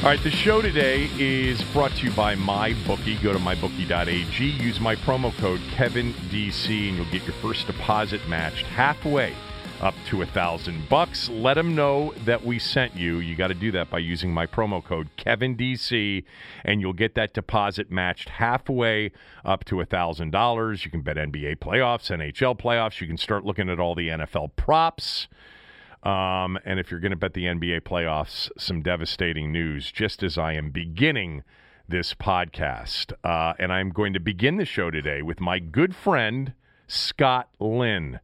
All right, the show today is brought to you by MyBookie. Go to mybookie.ag, use my promo code KevinDC, and you'll get your first deposit matched halfway up to a thousand bucks. Let them know that we sent you. You got to do that by using my promo code KevinDC, and you'll get that deposit matched halfway up to a thousand dollars. You can bet NBA playoffs, NHL playoffs. You can start looking at all the NFL props. Um, and if you're going to bet the NBA playoffs, some devastating news just as I am beginning this podcast. Uh, and I'm going to begin the show today with my good friend, Scott Linn.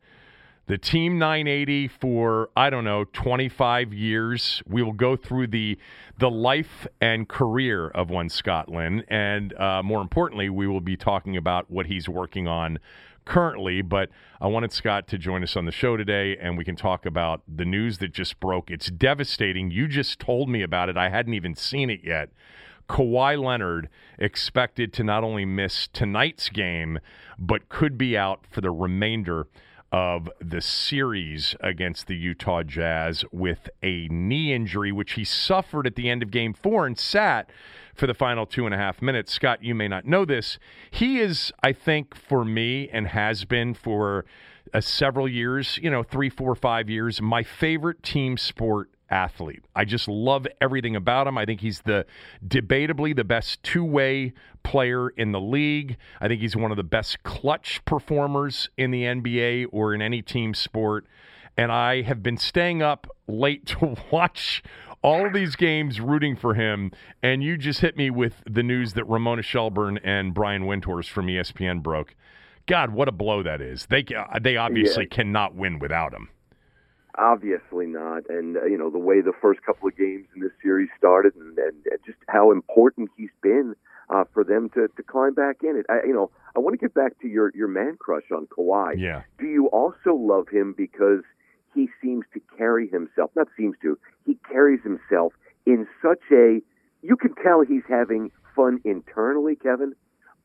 The Team 980 for, I don't know, 25 years. We will go through the, the life and career of one Scott Linn. And uh, more importantly, we will be talking about what he's working on currently, but I wanted Scott to join us on the show today and we can talk about the news that just broke. It's devastating. You just told me about it. I hadn't even seen it yet. Kawhi Leonard expected to not only miss tonight's game, but could be out for the remainder of the series against the Utah Jazz with a knee injury, which he suffered at the end of game four and sat for the final two and a half minutes. Scott, you may not know this. He is, I think, for me and has been for uh, several years, you know, three, four, five years, my favorite team sport athlete. I just love everything about him. I think he's the debatably the best two-way player in the league. I think he's one of the best clutch performers in the NBA or in any team sport. And I have been staying up late to watch all of these games rooting for him, and you just hit me with the news that Ramona Shelburne and Brian Windhorst from ESPN broke. God, what a blow that is! They they obviously yeah. cannot win without him. Obviously not, and uh, you know the way the first couple of games in this series started, and, and just how important he's been uh, for them to, to climb back in it. I, you know, I want to get back to your your man crush on Kawhi. Yeah. Do you also love him because he seems to carry himself? Not seems to. He carries himself in such a. You can tell he's having fun internally, Kevin,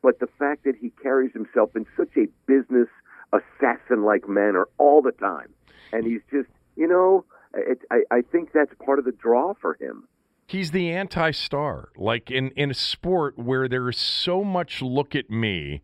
but the fact that he carries himself in such a business assassin-like manner all the time, and he's just, you know, it, I, I think that's part of the draw for him. He's the anti-star. Like in in a sport where there is so much look at me,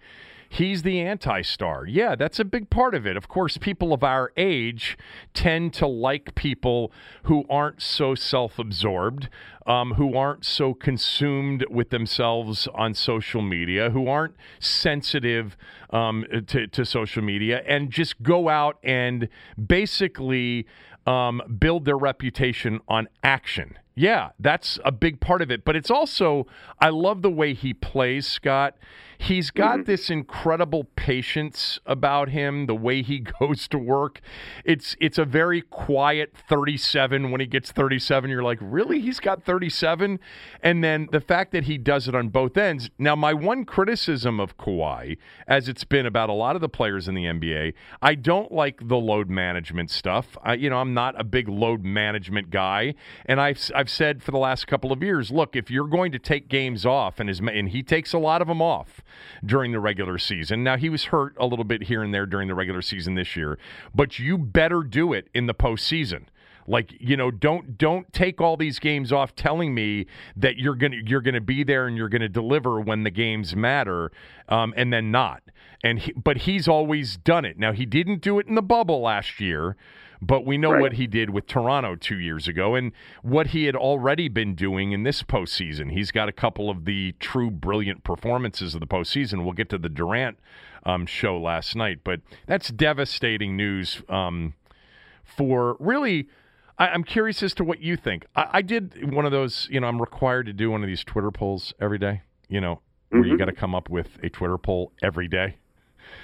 he's the anti-star. Yeah, that's a big part of it. Of course, people of our age tend to like people who aren't so self-absorbed, um, who aren't so consumed with themselves on social media, who aren't sensitive um, to, to social media, and just go out and basically um, build their reputation on action. Yeah, that's a big part of it. But it's also, I love the way he plays, Scott. He's got mm-hmm. this incredible patience about him, the way he goes to work. It's it's a very quiet 37 when he gets 37. You're like, really? He's got 37. And then the fact that he does it on both ends. Now, my one criticism of Kawhi, as it's been about a lot of the players in the NBA, I don't like the load management stuff. I, you know, I'm not a big load management guy. And I've, I've said for the last couple of years, look, if you're going to take games off, and, his, and he takes a lot of them off during the regular season. Now, he was hurt a little bit here and there during the regular season this year, but you better do it in the postseason. Like you know, don't don't take all these games off telling me that you're gonna you're gonna be there and you're gonna deliver when the games matter, um, and then not. And he, but he's always done it. Now he didn't do it in the bubble last year. But we know right. what he did with Toronto two years ago and what he had already been doing in this postseason. He's got a couple of the true brilliant performances of the postseason. We'll get to the Durant um, show last night, but that's devastating news um, for really I, am curious as to what you think. I, I, did one of those. You know, I'm required to do one of these Twitter polls every day. You know, mm-hmm. you got to come up with a Twitter poll every day.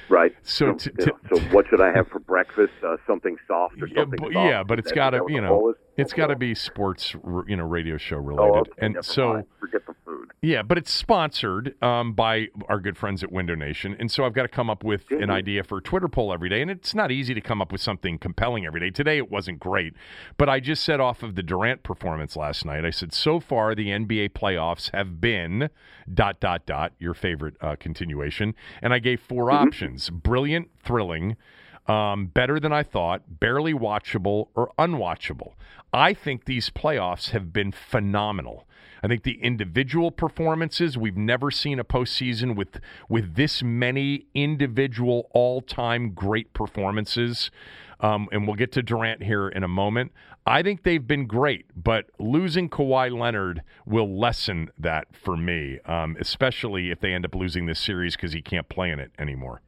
Right. So, so, to, so what should I have for breakfast? Uh, something soft or something yeah, soft? Yeah, but it's got to, you know, it's got to be sports, you know, radio show related. Oh, okay. And so, forget the food. Yeah, but it's sponsored um, by our good friends at Window Nation, and so I've got to come up with mm-hmm. an idea for a Twitter poll every day, and it's not easy to come up with something compelling every day. Today it wasn't great, but I just said off of the Durant performance last night. I said so far the NBA playoffs have been dot dot dot your favorite uh, continuation, and I gave 4 mm-hmm. options: brilliant, thrilling. Um, better than I thought, barely watchable, or unwatchable. I think these playoffs have been phenomenal. I think the individual performances we've never seen a postseason with with this many individual all time great performances. Um, and we'll get to Durant here in a moment. I think they've been great, but losing Kawhi Leonard will lessen that for me, um, especially if they end up losing this series because he can't play in it anymore.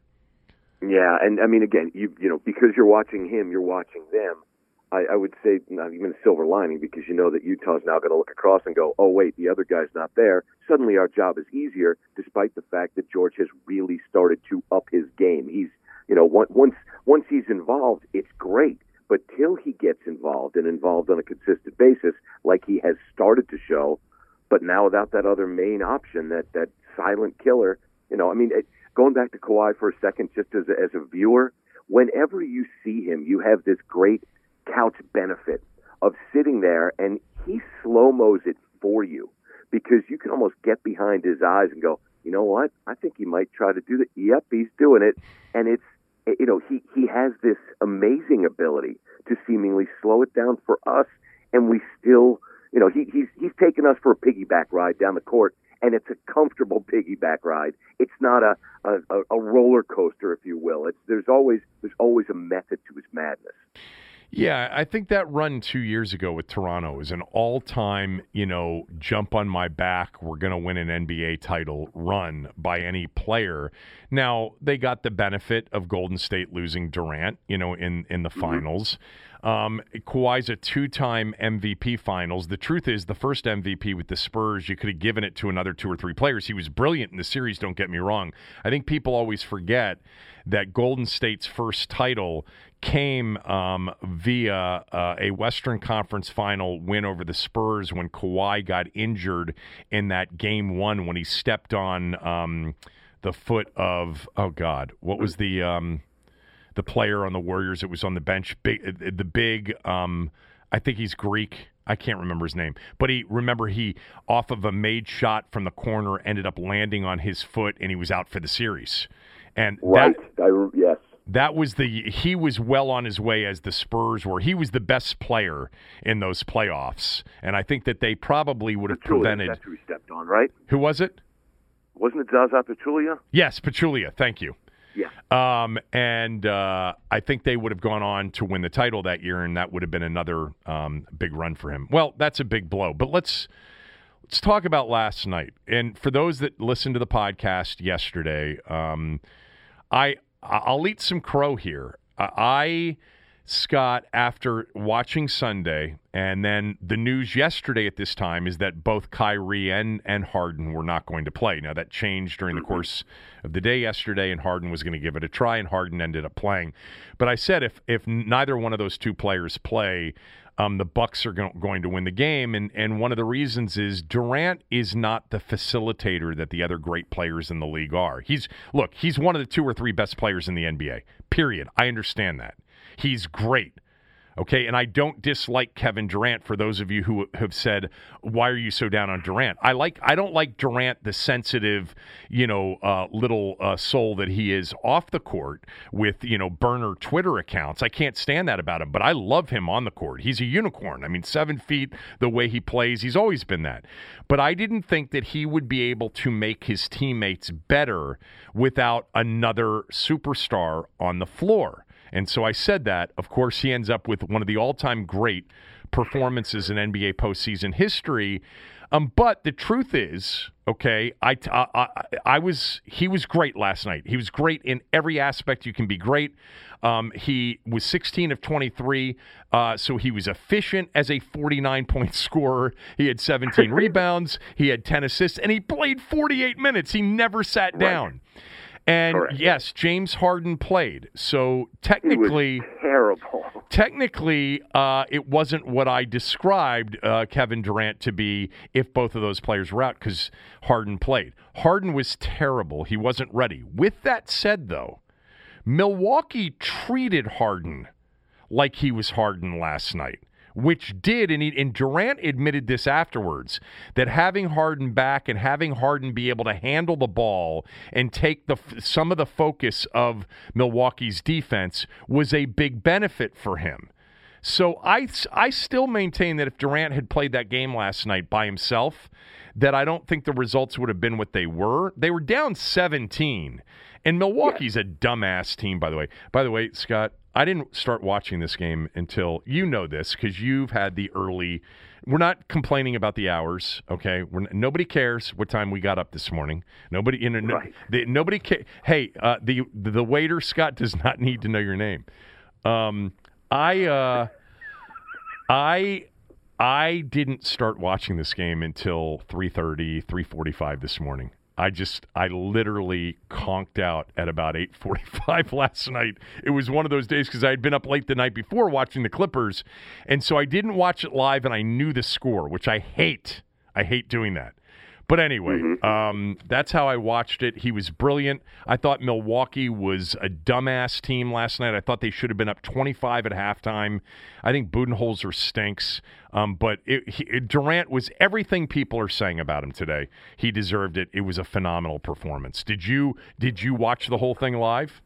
Yeah, and I mean, again, you you know, because you're watching him, you're watching them. I, I would say not even a silver lining because you know that Utah's now going to look across and go, oh wait, the other guy's not there. Suddenly our job is easier, despite the fact that George has really started to up his game. He's, you know, once once he's involved, it's great. But till he gets involved and involved on a consistent basis, like he has started to show, but now without that other main option, that that silent killer, you know, I mean, it, going back to Kawhi for a second, just as a, as a viewer, whenever you see him, you have this great couch benefit of sitting there and he slow mos it for you because you can almost get behind his eyes and go, you know what? I think he might try to do that. Yep, he's doing it, and it's you know he he has this amazing ability to seemingly slow it down for us, and we still you know he he's he's taken us for a piggyback ride down the court, and it's a comfortable piggyback ride. It's not a a, a roller coaster, if you will. It's there's always there's always a method to his madness. Yeah, I think that run two years ago with Toronto is an all time, you know, jump on my back, we're going to win an NBA title run by any player. Now, they got the benefit of Golden State losing Durant, you know, in, in the mm-hmm. finals. Um, Kawhi's a two time MVP finals. The truth is, the first MVP with the Spurs, you could have given it to another two or three players. He was brilliant in the series, don't get me wrong. I think people always forget that Golden State's first title came um, via uh, a Western Conference final win over the Spurs when Kawhi got injured in that game one when he stepped on um, the foot of, oh God, what was the. Um, the player on the Warriors that was on the bench, big, uh, the big, um, I think he's Greek. I can't remember his name, but he remember he off of a made shot from the corner ended up landing on his foot and he was out for the series. And right, that, I, yes, that was the he was well on his way as the Spurs were. He was the best player in those playoffs, and I think that they probably would have Pachulia, prevented. That's who he stepped on, right? Who was it? Wasn't it Zaza Pachulia? Yes, Pachulia. Thank you. Yeah. Um, and uh, I think they would have gone on to win the title that year, and that would have been another um, big run for him. Well, that's a big blow. But let's let's talk about last night. And for those that listened to the podcast yesterday, um, I I'll eat some crow here. I Scott, after watching Sunday, and then the news yesterday at this time is that both Kyrie and, and Harden were not going to play. Now, that changed during the mm-hmm. course of the day yesterday, and Harden was going to give it a try, and Harden ended up playing. But I said if, if neither one of those two players play, um, the Bucks are go- going to win the game, and and one of the reasons is Durant is not the facilitator that the other great players in the league are. He's look, he's one of the two or three best players in the NBA. Period. I understand that. He's great. Okay, and I don't dislike Kevin Durant for those of you who have said, "Why are you so down on Durant?" I like I don't like Durant, the sensitive, you know, uh, little uh, soul that he is off the court with you know burner Twitter accounts. I can't stand that about him, but I love him on the court. He's a unicorn. I mean, seven feet, the way he plays, he's always been that. But I didn't think that he would be able to make his teammates better without another superstar on the floor. And so I said that. Of course, he ends up with one of the all time great performances in NBA postseason history. Um, but the truth is, okay, I, I, I, I, was he was great last night. He was great in every aspect you can be great. Um, he was 16 of 23, uh, so he was efficient as a 49 point scorer. He had 17 rebounds, he had 10 assists, and he played 48 minutes. He never sat right. down. And Correct. yes, James Harden played. So technically, terrible. Technically, uh, it wasn't what I described uh, Kevin Durant to be if both of those players were out because Harden played. Harden was terrible. He wasn't ready. With that said, though, Milwaukee treated Harden like he was Harden last night which did, and, he, and Durant admitted this afterwards, that having Harden back and having Harden be able to handle the ball and take the some of the focus of Milwaukee's defense was a big benefit for him. So I, I still maintain that if Durant had played that game last night by himself, that I don't think the results would have been what they were. They were down 17. And Milwaukee's a dumbass team, by the way. By the way, Scott, I didn't start watching this game until you know this because you've had the early. We're not complaining about the hours, okay? We're, nobody cares what time we got up this morning. Nobody, you know, right. no, the, nobody. Ca- hey, uh, the the waiter Scott does not need to know your name. Um, I, uh, I, I didn't start watching this game until 3.30, 3.45 this morning. I just I literally conked out at about 8:45 last night. It was one of those days cuz I had been up late the night before watching the Clippers and so I didn't watch it live and I knew the score, which I hate. I hate doing that. But anyway, mm-hmm. um, that's how I watched it. He was brilliant. I thought Milwaukee was a dumbass team last night. I thought they should have been up 25 at halftime. I think Budenholzer stinks. Um, but it, he, Durant was everything people are saying about him today. He deserved it. It was a phenomenal performance. Did you did you watch the whole thing live?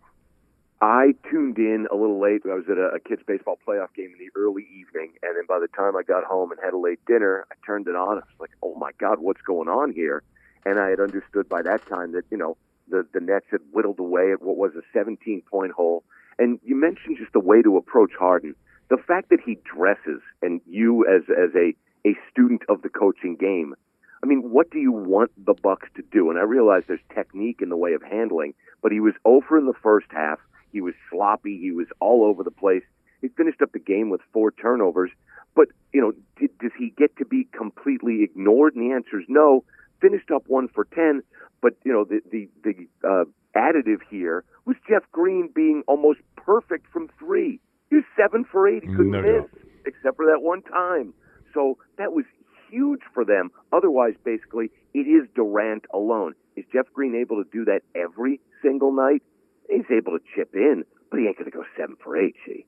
I tuned in a little late. I was at a, a kids' baseball playoff game in the early evening, and then by the time I got home and had a late dinner, I turned it on. I was like, "Oh my God, what's going on here?" And I had understood by that time that you know the the Nets had whittled away at what was a 17 point hole. And you mentioned just the way to approach Harden. The fact that he dresses, and you as as a a student of the coaching game, I mean, what do you want the Bucks to do? And I realize there's technique in the way of handling, but he was oh over in the first half he was sloppy. He was all over the place. He finished up the game with four turnovers. But, you know, did, does he get to be completely ignored? And the answer is no. Finished up one for 10. But, you know, the, the, the uh, additive here was Jeff Green being almost perfect from three. He was seven for eight. He couldn't no, miss, no. except for that one time. So that was huge for them. Otherwise, basically, it is Durant alone. Is Jeff Green able to do that every single night? He's able to chip in, but he ain't going to go seven for eight. See,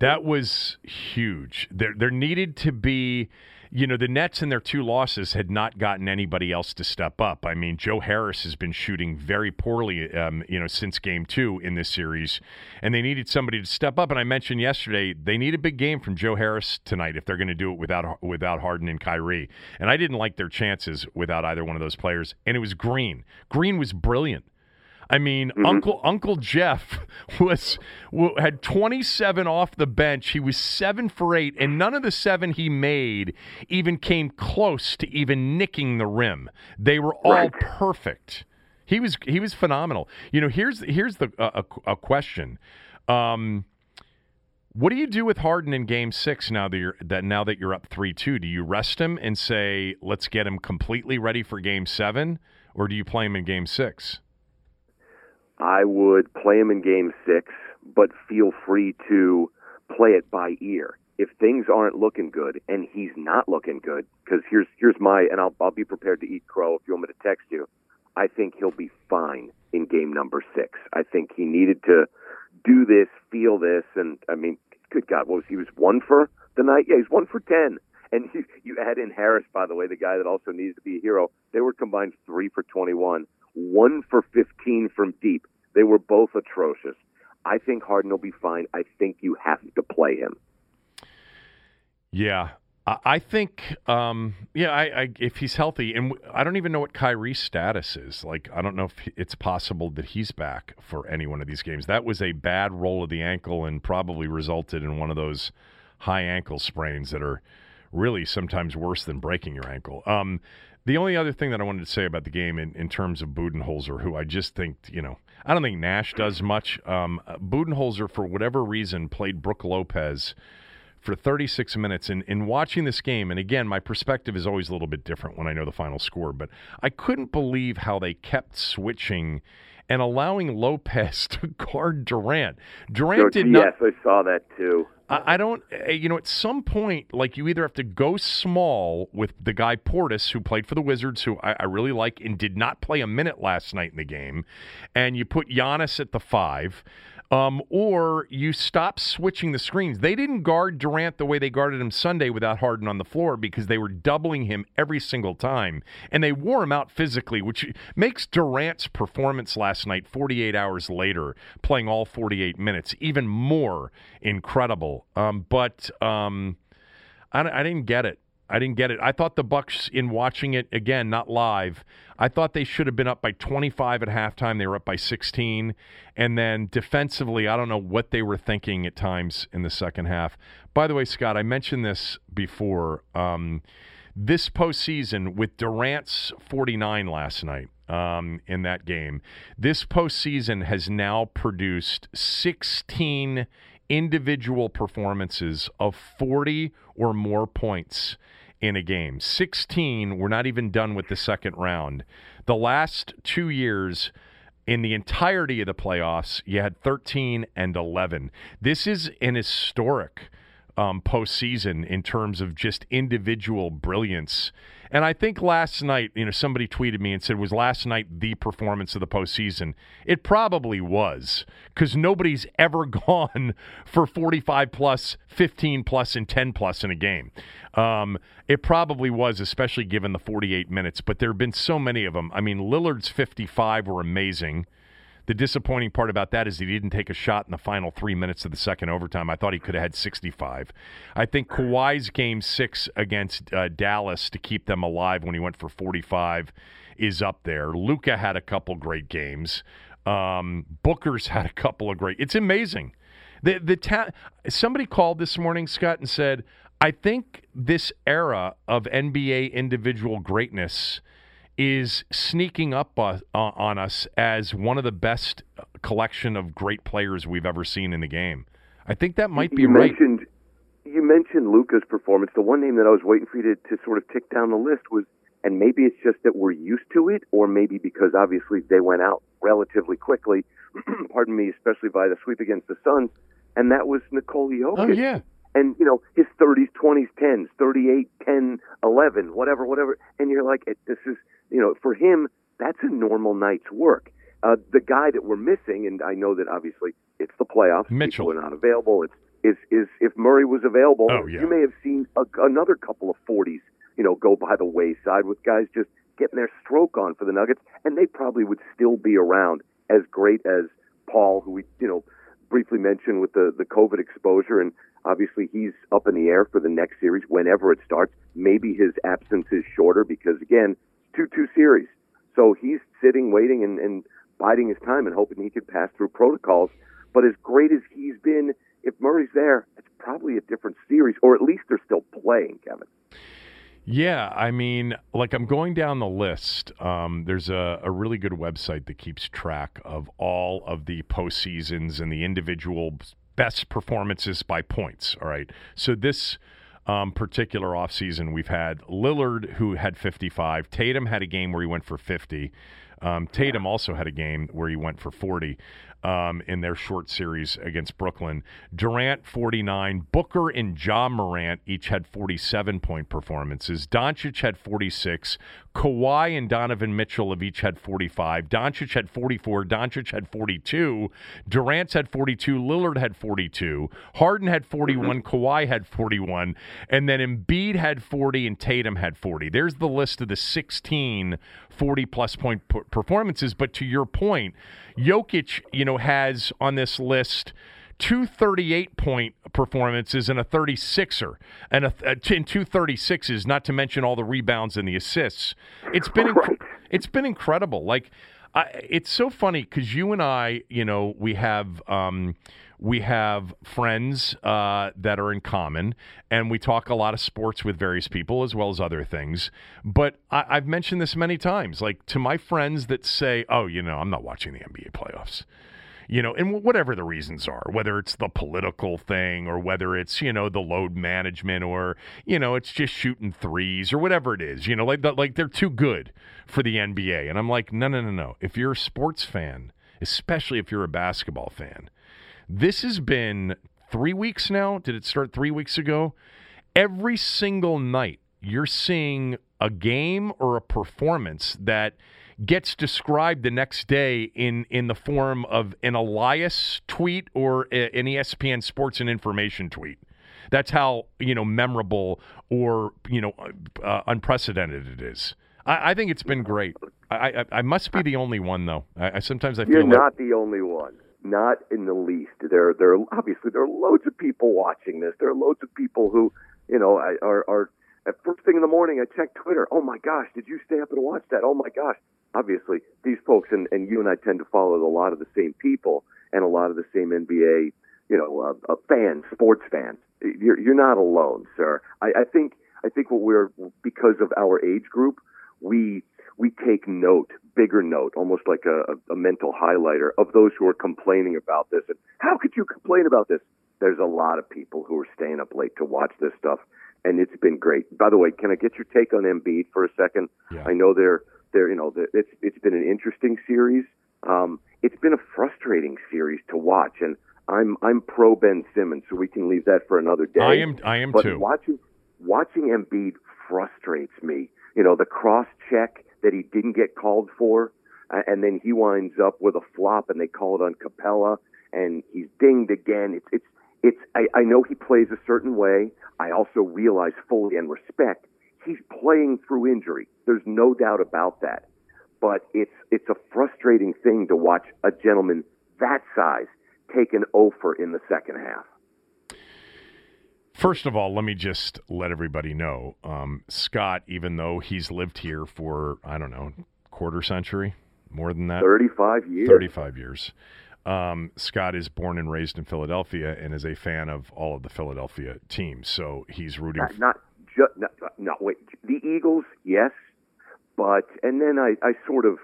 that was huge. There, there needed to be. You know, the Nets in their two losses had not gotten anybody else to step up. I mean, Joe Harris has been shooting very poorly, um, you know, since game two in this series, and they needed somebody to step up. And I mentioned yesterday they need a big game from Joe Harris tonight if they're going to do it without without Harden and Kyrie. And I didn't like their chances without either one of those players. And it was Green. Green was brilliant. I mean, mm-hmm. Uncle Uncle Jeff was had 27 off the bench. He was 7 for 8 and none of the 7 he made even came close to even nicking the rim. They were all right. perfect. He was he was phenomenal. You know, here's here's the uh, a, a, question. Um, what do you do with Harden in Game Six now that you're that now that you're up three two? Do you rest him and say let's get him completely ready for Game Seven, or do you play him in Game Six? I would play him in game six, but feel free to play it by ear. if things aren't looking good and he's not looking good, because here's here's my and I'll I'll be prepared to eat crow if you want me to text you. I think he'll be fine in game number six. I think he needed to do this, feel this, and I mean, good God, what was he was one for the night? Yeah, he's one for ten. And you, you add in Harris, by the way, the guy that also needs to be a hero. They were combined three for 21, one for 15 from deep. They were both atrocious. I think Harden will be fine. I think you have to play him. Yeah, I think, um, yeah, I, I, if he's healthy, and I don't even know what Kyrie's status is. Like, I don't know if it's possible that he's back for any one of these games. That was a bad roll of the ankle and probably resulted in one of those high ankle sprains that are really sometimes worse than breaking your ankle. Um, the only other thing that I wanted to say about the game in, in terms of Budenholzer, who I just think, you know, I don't think Nash does much. Um, Budenholzer, for whatever reason, played Brook Lopez for 36 minutes. And in watching this game, and again, my perspective is always a little bit different when I know the final score, but I couldn't believe how they kept switching and allowing Lopez to guard Durant. Durant did not. Yes, I saw that too. I, I don't, eh, you know, at some point, like you either have to go small with the guy Portis, who played for the Wizards, who I, I really like and did not play a minute last night in the game, and you put Giannis at the five um, or you stop switching the screens. They didn't guard Durant the way they guarded him Sunday without Harden on the floor because they were doubling him every single time, and they wore him out physically, which makes Durant's performance last night, 48 hours later, playing all 48 minutes, even more incredible. Um, but um, I, I didn't get it. I didn't get it. I thought the Bucks, in watching it again, not live, I thought they should have been up by 25 at halftime. They were up by 16, and then defensively, I don't know what they were thinking at times in the second half. By the way, Scott, I mentioned this before. Um, this postseason, with Durant's 49 last night um, in that game, this postseason has now produced 16 individual performances of 40 or more points in a game. 16, we're not even done with the second round. The last two years, in the entirety of the playoffs, you had 13 and 11. This is an historic um, postseason in terms of just individual brilliance and I think last night, you know, somebody tweeted me and said, was last night the performance of the postseason? It probably was because nobody's ever gone for 45 plus, 15 plus, and 10 plus in a game. Um, it probably was, especially given the 48 minutes, but there have been so many of them. I mean, Lillard's 55 were amazing. The disappointing part about that is he didn't take a shot in the final three minutes of the second overtime. I thought he could have had 65. I think Kawhi's game six against uh, Dallas to keep them alive when he went for 45 is up there. Luka had a couple great games. Um, Booker's had a couple of great. It's amazing. The the ta- somebody called this morning, Scott, and said, "I think this era of NBA individual greatness." Is sneaking up on us as one of the best collection of great players we've ever seen in the game. I think that might be you right. Mentioned, you mentioned Luka's performance. The one name that I was waiting for you to, to sort of tick down the list was, and maybe it's just that we're used to it, or maybe because obviously they went out relatively quickly, pardon me, especially by the sweep against the Suns, and that was Nikola Jokic. Oh, yeah and you know his 30s, 20s, 10s, 38, 10, 11, whatever, whatever, and you're like, this is you know, for him, that's a normal night's work. Uh, the guy that we're missing, and I know that obviously it's the playoffs. Mitchell People are not available. It's is is if Murray was available, oh, yeah. you may have seen a, another couple of forties, you know, go by the wayside with guys just getting their stroke on for the Nuggets, and they probably would still be around as great as Paul, who we you know briefly mentioned with the the COVID exposure, and obviously he's up in the air for the next series whenever it starts. Maybe his absence is shorter because again 2 2 series. So he's sitting, waiting, and, and biding his time and hoping he could pass through protocols. But as great as he's been, if Murray's there, it's probably a different series, or at least they're still playing, Kevin. Yeah, I mean, like I'm going down the list. Um, there's a, a really good website that keeps track of all of the postseasons and the individual best performances by points. All right. So this um, particular offseason, we've had Lillard, who had 55. Tatum had a game where he went for 50. Um, Tatum also had a game where he went for 40. Um, in their short series against Brooklyn. Durant 49, Booker and John Morant each had 47 point performances. Doncic had 46. Kawhi and Donovan Mitchell have each had 45. Doncic had 44. Doncic had 42. Durant's had 42. Lillard had 42. Harden had 41. Mm-hmm. Kawhi had 41. And then Embiid had 40 and Tatum had 40. There's the list of the 16 40 plus point performances. But to your point, Jokic, you know, has on this list two 38 point performances and a 36er and a, a two 36s not to mention all the rebounds and the assists it's been inc- it's been incredible like I, it's so funny because you and I you know we have um, we have friends uh, that are in common, and we talk a lot of sports with various people as well as other things. But I, I've mentioned this many times, like to my friends that say, "Oh, you know, I'm not watching the NBA playoffs." you know, and whatever the reasons are, whether it's the political thing or whether it's, you know, the load management or, you know, it's just shooting threes or whatever it is, you know, like, like they're too good for the NBA. And I'm like, no, no, no, no. If you're a sports fan, especially if you're a basketball fan, this has been three weeks now. Did it start three weeks ago? Every single night, you're seeing a game or a performance that gets described the next day in in the form of an Elias tweet or an ESPN Sports and Information tweet. That's how you know memorable or you know uh, unprecedented it is. I, I, think it's been great. I, I, I must be the only one though. I, sometimes I feel you're like, not the only one. Not in the least. There, there are obviously there are loads of people watching this. There are loads of people who, you know, are, are at first thing in the morning. I check Twitter. Oh my gosh, did you stay up and watch that? Oh my gosh. Obviously, these folks and, and you and I tend to follow a lot of the same people and a lot of the same NBA, you know, uh, uh, fans, sports fans. You're, you're not alone, sir. I, I think I think what we're because of our age group, we we take note, bigger note, almost like a, a mental highlighter of those who are complaining about this. And how could you complain about this? There's a lot of people who are staying up late to watch this stuff, and it's been great. By the way, can I get your take on Embiid for a second? Yeah. I know they're they're you know it's it's been an interesting series. Um, it's been a frustrating series to watch, and I'm I'm pro Ben Simmons, so we can leave that for another day. I am I am but too. Watching watching Embiid frustrates me. You know the cross check that he didn't get called for, uh, and then he winds up with a flop, and they call it on Capela, and he's dinged again. It's it's it's. I, I know he plays a certain way. I also realize fully and respect he's playing through injury. There's no doubt about that. But it's it's a frustrating thing to watch a gentleman that size take an offer in the second half. First of all, let me just let everybody know um, Scott, even though he's lived here for, I don't know, quarter century, more than that? 35 years. 35 years. Um, Scott is born and raised in Philadelphia and is a fan of all of the Philadelphia teams. So he's rooting. Not, not just, no, no, wait. The Eagles, yes. But, and then I, I sort of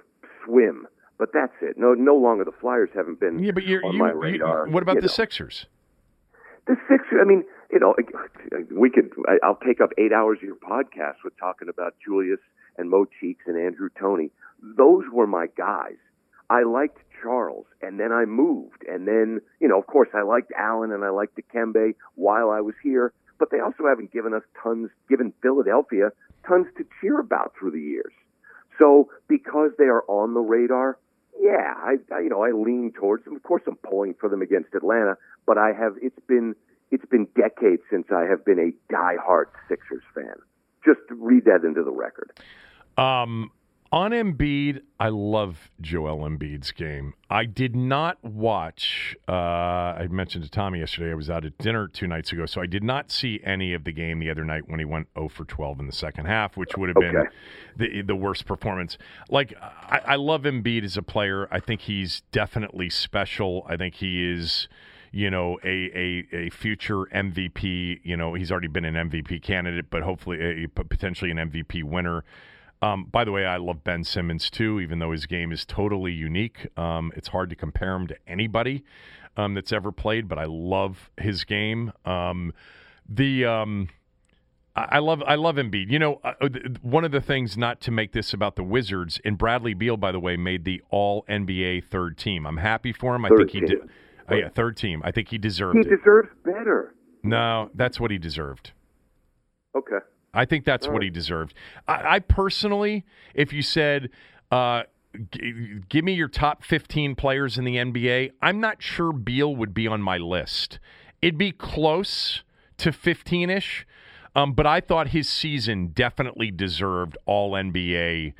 swim. But that's it. No, no longer the Flyers haven't been yeah, but you're, on you, my radar. You, what about the know. Sixers? The Sixers. I mean, you know, we could. I'll take up eight hours of your podcast with talking about Julius and Mo Cheeks and Andrew Toney. Those were my guys. I liked Charles, and then I moved, and then you know, of course, I liked Allen and I liked Dikembe while I was here. But they also haven't given us tons, given Philadelphia tons to cheer about through the years. So because they are on the radar, yeah, I, I you know I lean towards them. Of course, I'm pulling for them against Atlanta, but I have it's been it's been decades since I have been a diehard Sixers fan. Just read that into the record. Um, on Embiid, I love Joel Embiid's game. I did not watch. Uh, I mentioned to Tommy yesterday. I was out at dinner two nights ago, so I did not see any of the game the other night when he went 0 for 12 in the second half, which would have okay. been the the worst performance. Like I, I love Embiid as a player. I think he's definitely special. I think he is you know, a, a, a future MVP. You know, he's already been an MVP candidate, but hopefully a, potentially an MVP winner. Um, by the way, I love Ben Simmons too, even though his game is totally unique. Um, it's hard to compare him to anybody um, that's ever played, but I love his game. Um, the um, I love I love Embiid. You know, uh, one of the things not to make this about the Wizards and Bradley Beal, by the way, made the All NBA third team. I'm happy for him. I third think he did. Oh, yeah, third team. I think he deserved he it. He deserves better. No, that's what he deserved. Okay. I think that's All what right. he deserved. I, I, personally, if you said, uh, g- give me your top 15 players in the NBA, I'm not sure Beal would be on my list. It'd be close to 15 ish, um, but I thought his season definitely deserved all NBA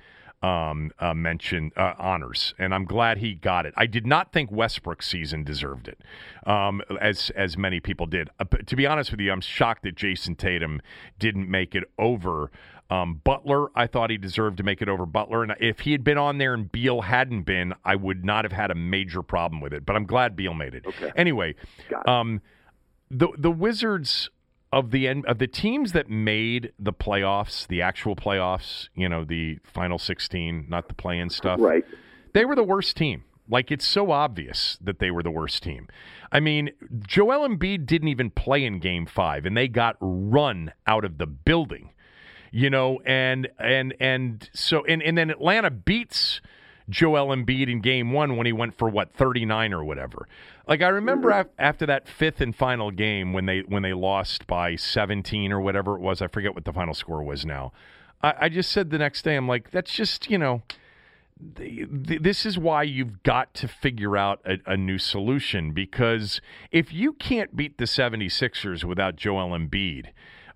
um, uh, mention uh, honors, and I'm glad he got it. I did not think Westbrook's season deserved it, um, as as many people did. Uh, to be honest with you, I'm shocked that Jayson Tatum didn't make it over. Um, Butler, I thought he deserved to make it over Butler, and if he had been on there and Beal hadn't been, I would not have had a major problem with it. But I'm glad Beal made it. Okay. Anyway, um, the the Wizards of the end of the teams that made the playoffs, the actual playoffs, you know, the final 16, not the play-in stuff. Right. They were the worst team. Like it's so obvious that they were the worst team. I mean, Joel Embiid didn't even play in game 5 and they got run out of the building. You know, and and and so and and then Atlanta beats Joel Embiid in game one when he went for what 39 or whatever. Like I remember mm-hmm. after that fifth and final game when they when they lost by 17 or whatever it was. I forget what the final score was now. I, I just said the next day, I'm like, that's just you know. this is why you've got to figure out a, a, new solution because if you can't beat the 76ers without Joel Embiid,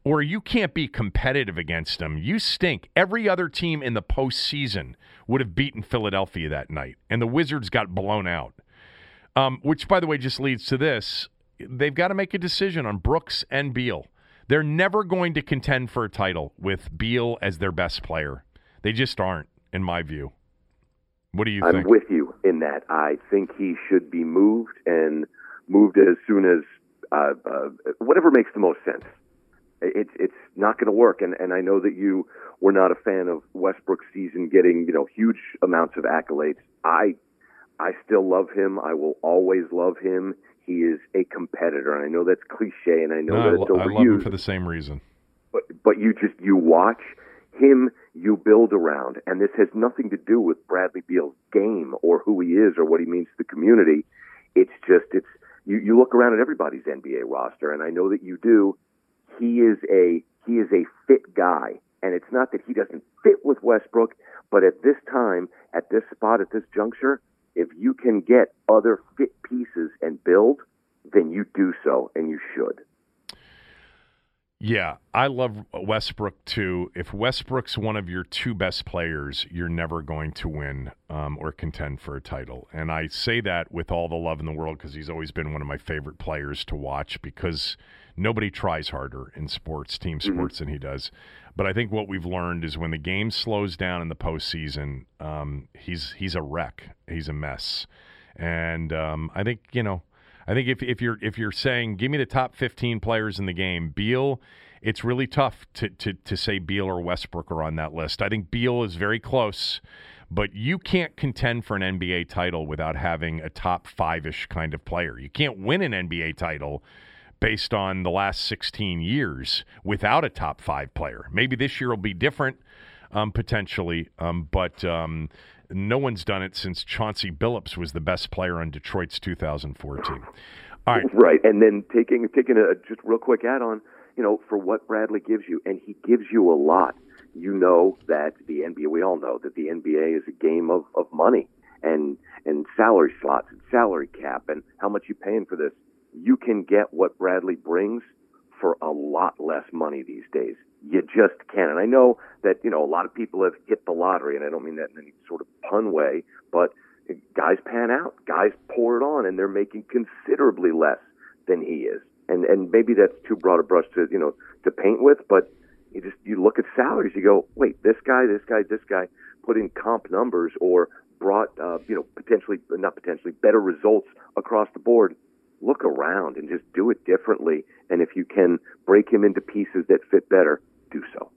or you can't be competitive against them, you stink. Every other team in the postseason would have beaten Philadelphia that night, and the Wizards got blown out. Um, which, by the way, just leads to this: they've got to make a decision on Brooks and Beal. They're never going to contend for a title with Beal as their best player. They just aren't, in my view. What do you I'm think? I'm with you in that. I think he should be moved and moved as soon as uh, uh, whatever makes the most sense it's it's not going to work. And and I know that you were not a fan of Westbrook's season getting you know huge amounts of accolades. I I still love him. I will always love him. He is a competitor, and I know that's cliche, and I know no, that it's overused. I love him for the same reason. But but you just you watch him, you build around, and this has nothing to do with Bradley Beal's game or who he is or what he means to the community. It's just it's you, you look around at everybody's NBA roster, and I know that you do he is a he is a fit guy, and it's not that he doesn't fit with Westbrook, but at this time, at this spot, at this juncture, if you can get other fit pieces and build, then you do so, and you should. Yeah, I love Westbrook too. If Westbrook's one of your two best players, you're never going to win um, or contend for a title. And I say that with all the love in the world because he's always been one of my favorite players to watch because nobody tries harder in sports, team mm-hmm. sports, mm-hmm. than he does. But I think what we've learned is when the game slows down in the postseason, um, he's he's a wreck. He's a mess. And um, I think you know I think if, if you're if you're saying give me the top 15 players in the game, Beal, it's really tough to, to, to say Beal or Westbrook are on that list. I think Beal is very close, but you can't contend for an NBA title without having a top five ish kind of player. You can't win an NBA title based on the last 16 years without a top five player. Maybe this year will be different. Um, potentially, um, but um, no one's done it since Chauncey Billups was the best player on Detroit's 2014. All right. Right. And then taking taking a just real quick add on, you know, for what Bradley gives you, and he gives you a lot. You know that the NBA, we all know that the NBA is a game of, of money and and salary slots and salary cap and how much you're paying for this. You can get what Bradley brings for a lot less money these days you just can. And I know that, you know, a lot of people have hit the lottery, and I don't mean that in any sort of pun way, but guys pan out, guys pour it on, and they're making considerably less than he is. And and maybe that's too broad a brush to you know to paint with, but you just you look at salaries, you go, wait, this guy, this guy, this guy put in comp numbers or brought uh, you know potentially not potentially better results across the board look around and just do it differently. And if you can break him into pieces that fit better, do so.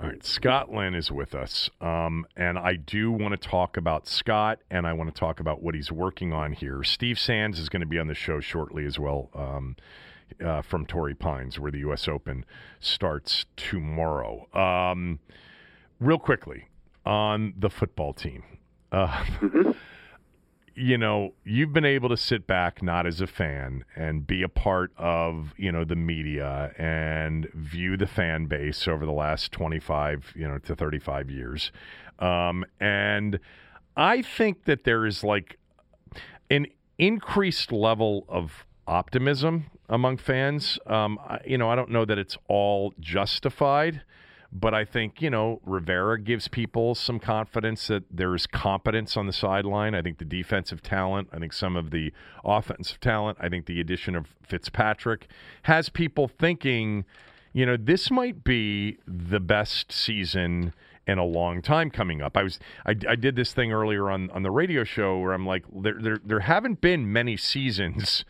All right, Scott Linn is with us, um, and I do want to talk about Scott, and I want to talk about what he's working on here. Steve Sands is going to be on the show shortly as well. Um, uh, from Torrey Pines, where the U.S. Open starts tomorrow. Um, real quickly on the football team. Uh, mm-hmm you know, you've been able to sit back, not as a fan, and be a part of, you know, the media and view the fan base over the last 25, you know, to 35 years. Um, and I think that there is like an increased level of optimism among fans. Um, I, you know, I don't know that it's all justified. But I think, you know, Rivera gives people some confidence that there's competence on the sideline. I think the defensive talent, I think some of the offensive talent, I think the addition of Fitzpatrick has people thinking, you know, this might be the best season in a long time coming up. I was I, I did this thing earlier on on the radio show where I'm like there there there haven't been many seasons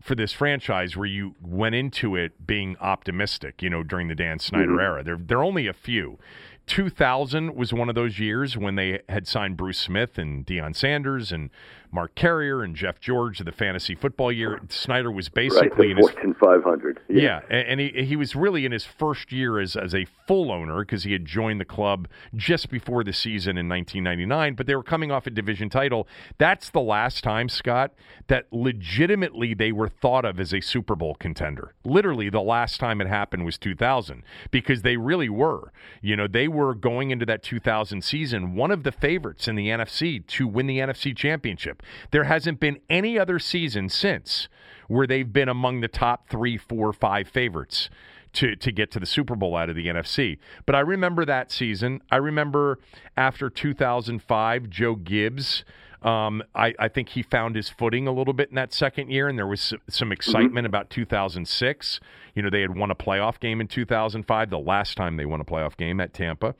for this franchise where you went into it being optimistic, you know, during the Dan Snyder mm-hmm. era. There, there are only a few. 2000 was one of those years when they had signed Bruce Smith and Deion Sanders and Mark Carrier and Jeff George the fantasy football year. Snyder was basically right, in his Fortune 500. Yeah, yeah and, he he was really in his first year as as a full owner because he had joined the club just before the season in 1999. But they were coming off a division title. That's the last time, Scott, that legitimately they were thought of as a Super Bowl contender. Literally, the last time it happened was 2000 because they really were. You know, they were going into that 2000 season one of the favorites in the NFC to win the NFC championship. There hasn't been any other season since where they've been among the top three, four, five favorites to, to get to the Super Bowl out of the NFC. But I remember that season. I remember after 2005, Joe Gibbs. Um, I, I, think he found his footing a little bit in that second year, and there was some excitement mm-hmm. about 2006. You know, they had won a playoff game in 2005, the last time they won a playoff game at Tampa.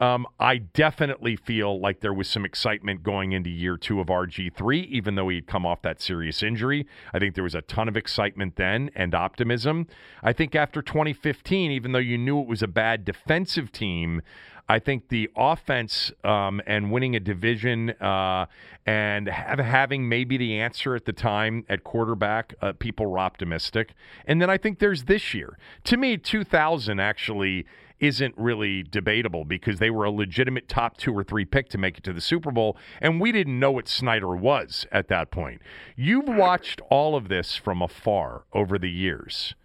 Um, I definitely feel like there was some excitement going into year two of RG3, even though he'd come off that serious injury. I think there was a ton of excitement then and optimism. I think after 2015, even though you knew it was a bad defensive team, I think the offense um, and winning a division uh, and have, having maybe the answer at the time at quarterback, uh, people were optimistic. And then I think there's this year. To me, 2000 actually isn't really debatable because they were a legitimate top two or three pick to make it to the Super Bowl, and we didn't know what Snyder was at that point. You've watched all of this from afar over the years,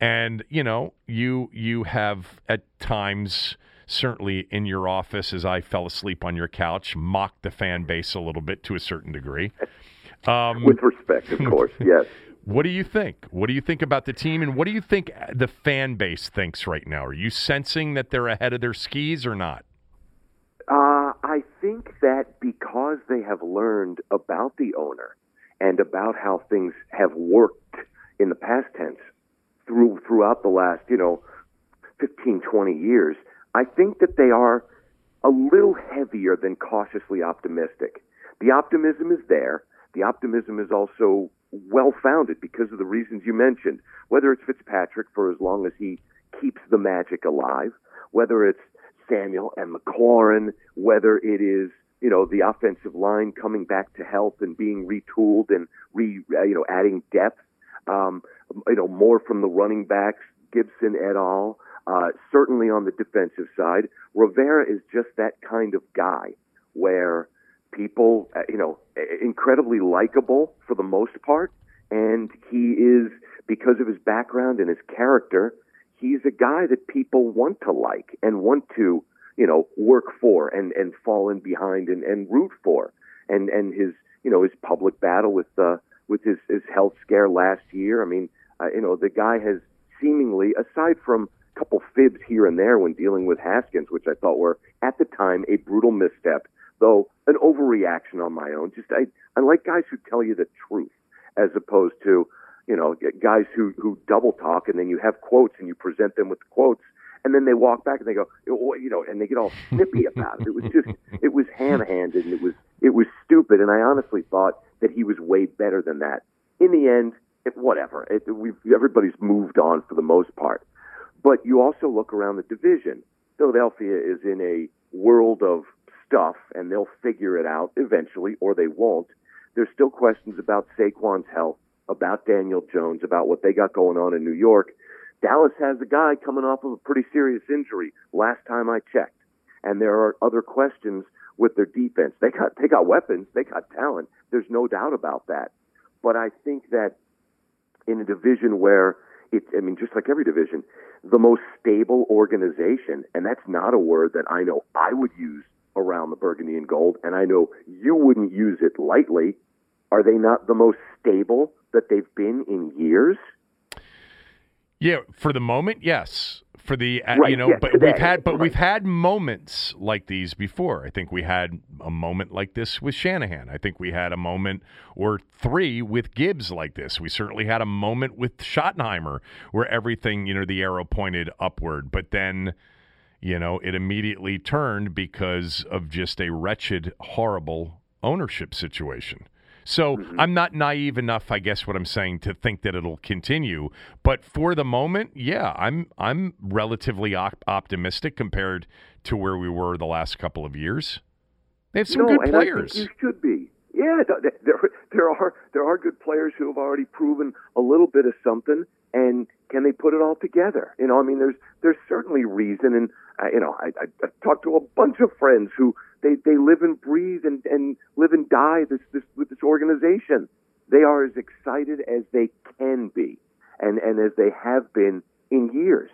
and you know you you have at times certainly in your office as I fell asleep on your couch mocked the fan base a little bit to a certain degree. Um, With respect, of course, yes. What do you think? What do you think about the team, and what do you think the fan base thinks right now? Are you sensing that they're ahead of their skis or not? Uh, I think that because they have learned about the owner and about how things have worked in the past tense through throughout the last, you know, 15, 20 years, I think that they are a little heavier than cautiously optimistic. The optimism is there. The optimism is also well founded because of the reasons you mentioned. Whether it's Fitzpatrick for as long as he keeps the magic alive, whether it's Samuel and McLaurin, whether it is you know the offensive line coming back to health and being retooled and re uh, you know adding depth, um, you know more from the running backs, Gibson et al. Uh, certainly on the defensive side, Rivera is just that kind of guy where people, uh, you know, incredibly likable for the most part. And he is, because of his background and his character, he's a guy that people want to like and want to, you know, work for and, and fall in behind and, and root for. And, and his, you know, his public battle with, uh, with his, his health scare last year. I mean, uh, you know, the guy has seemingly, aside from couple fibs here and there when dealing with Haskins, which I thought were at the time a brutal misstep, though an overreaction on my own. Just I, I like guys who tell you the truth as opposed to you know guys who who double talk and then you have quotes and you present them with the quotes and then they walk back and they go oh, you know and they get all snippy about it. It was just it was ham handed and it was it was stupid and I honestly thought that he was way better than that. In the end, it, whatever. It, we've everybody's moved on for the most part. But you also look around the division. Philadelphia is in a world of stuff, and they'll figure it out eventually, or they won't. There's still questions about Saquon's health, about Daniel Jones, about what they got going on in New York. Dallas has a guy coming off of a pretty serious injury last time I checked. And there are other questions with their defense. They got they got weapons, they got talent. There's no doubt about that. But I think that in a division where it's I mean just like every division, the most stable organization, and that's not a word that I know I would use around the burgundy and gold, and I know you wouldn't use it lightly. Are they not the most stable that they've been in years? Yeah, for the moment, yes. For the uh, Right, you know, but today, we've had but right. we've had moments like these before. I think we had a moment like this with Shanahan. I think we had a moment or three with Gibbs like this. We certainly had a moment with Schottenheimer where everything, you know, the arrow pointed upward, but then you know, it immediately turned because of just a wretched, horrible ownership situation. So I'm not naive enough, I guess, what I'm saying, to think that it'll continue. But for the moment, yeah, I'm I'm relatively op- optimistic compared to where we were the last couple of years. They have some no, good players. I you should be. Yeah, there there are there are good players who have already proven a little bit of something, and can they put it all together? You know, I mean, there's there's certainly reason, and uh, you know, I, I I've talked to a bunch of friends who they they live and breathe and and live and die this this with this organization. They are as excited as they can be, and and as they have been in years.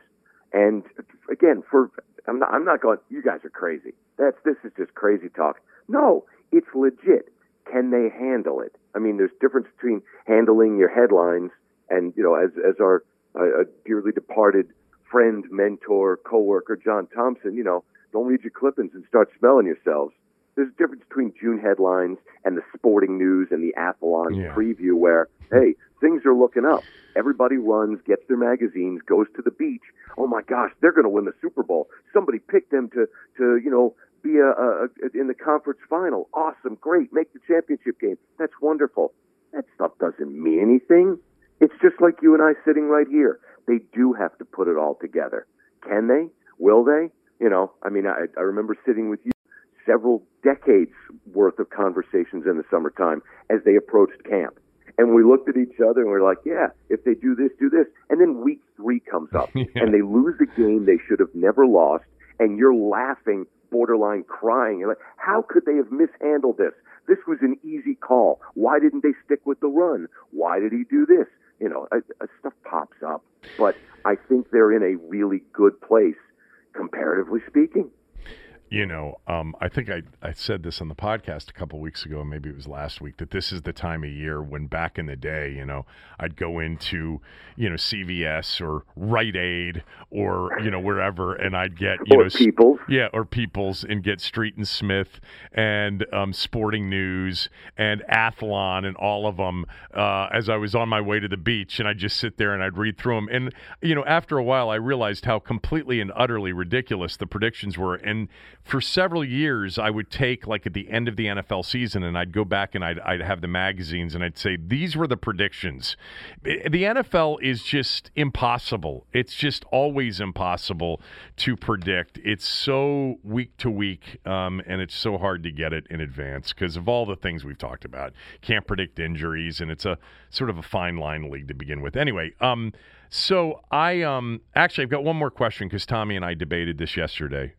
And again, for I'm not I'm not going. You guys are crazy. That's this is just crazy talk. No, it's legit. Can they handle it? I mean, there's difference between handling your headlines and you know, as as our uh, dearly departed friend, mentor, coworker John Thompson, you know, don't read your clippings and start smelling yourselves. There's a difference between June headlines and the sporting news and the Athlon Yeah. preview where, hey, things are looking up. Everybody runs, gets their magazines, goes to the beach. Oh my gosh, they're going to win the Super Bowl. Somebody picked them to, to you know, be a, a, a in the conference final. Awesome, great, make the championship game. That's wonderful. That stuff doesn't mean anything. It's just like you and I sitting right here. They do have to put it all together. Can they? Will they? You know, I mean, I, I remember sitting with you several decades worth of conversations in the summertime as they approached camp. And we looked at each other and we are like, yeah, if they do this, do this. And then week three comes up Yeah. and they lose a game they should have never lost. And you're laughing, borderline crying. You're like, how could they have mishandled this? This was an easy call. Why didn't they stick with the run? Why did he do this? You know, uh, uh, stuff pops up. But I think they're in a really good place, comparatively speaking. You know, um, I think I, I said this on the podcast a couple weeks ago, maybe it was last week, that this is the time of year when back in the day, you know, I'd go into, you know, CVS or Rite Aid or, you know, wherever, and I'd get, you or know, people. yeah, or Peoples and get Street and Smith and um, Sporting News and Athlon and all of them uh, as I was on my way to the beach. And I'd just sit there and I'd read through them. And, you know, after a while, I realized how completely and utterly ridiculous the predictions were. And for several years, I would take, like, at the end of the NFL season, and I'd go back and I'd, I'd have the magazines and I'd say, these were the predictions. The NFL is just impossible. It's just always impossible to predict. It's so week to week, um, and it's so hard to get it in advance because of all the things we've talked about. Can't predict injuries, and it's a sort of a fine line league to begin with. Anyway, um, so I um, actually I've got one more question because Tommy and I debated this yesterday.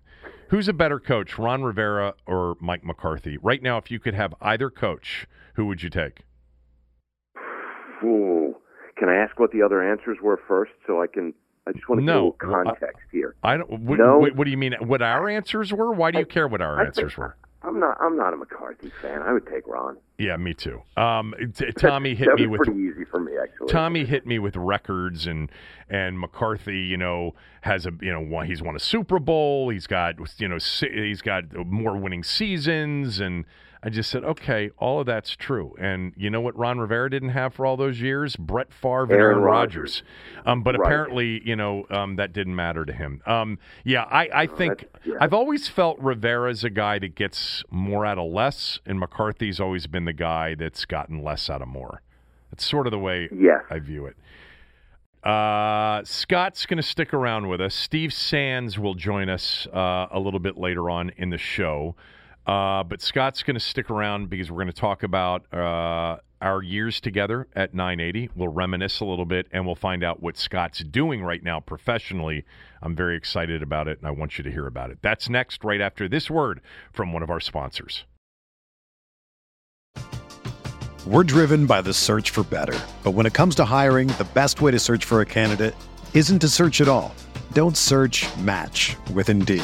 Who's a better coach, Ron Rivera or Mike McCarthy? Right now, if you could have either coach, who would you take? Ooh. Can I ask what the other answers were first so I can? I just want to No. get a little I- context here. I don't. What, No. what, what do you mean? What our answers were? Why do you I- care what our I answers think- were? I'm not. I'm not a McCarthy fan. I would take Ron. Yeah, me too. Um, t- Tommy hit me with pretty easy for me, actually. Tommy hit me with records and and McCarthy, you know, has a you know he's won a Super Bowl. He's got you know he's got more winning seasons, and I just said, okay, all of that's true. And you know what Ron Rivera didn't have for all those years? Brett Favre and Aaron, Aaron Rodgers. Um, but Right. apparently, you know, um, that didn't matter to him. Um, yeah, I, I think yeah. I've always felt Rivera's a guy that gets more out of less, and McCarthy's always been the guy that's gotten less out of more. That's sort of the way Yes. I view it. Uh, Scott's going to stick around with us. Steve Sands will join us uh, a little bit later on in the show. Uh, but Scott's going to stick around because we're going to talk about uh, our years together at 980. We'll reminisce a little bit and we'll find out what Scott's doing right now professionally. I'm very excited about it and I want you to hear about it. That's next, right after this word from one of our sponsors. We're driven by the search for better. But when it comes to hiring, the best way to search for a candidate isn't to search at all. Don't search match with Indeed.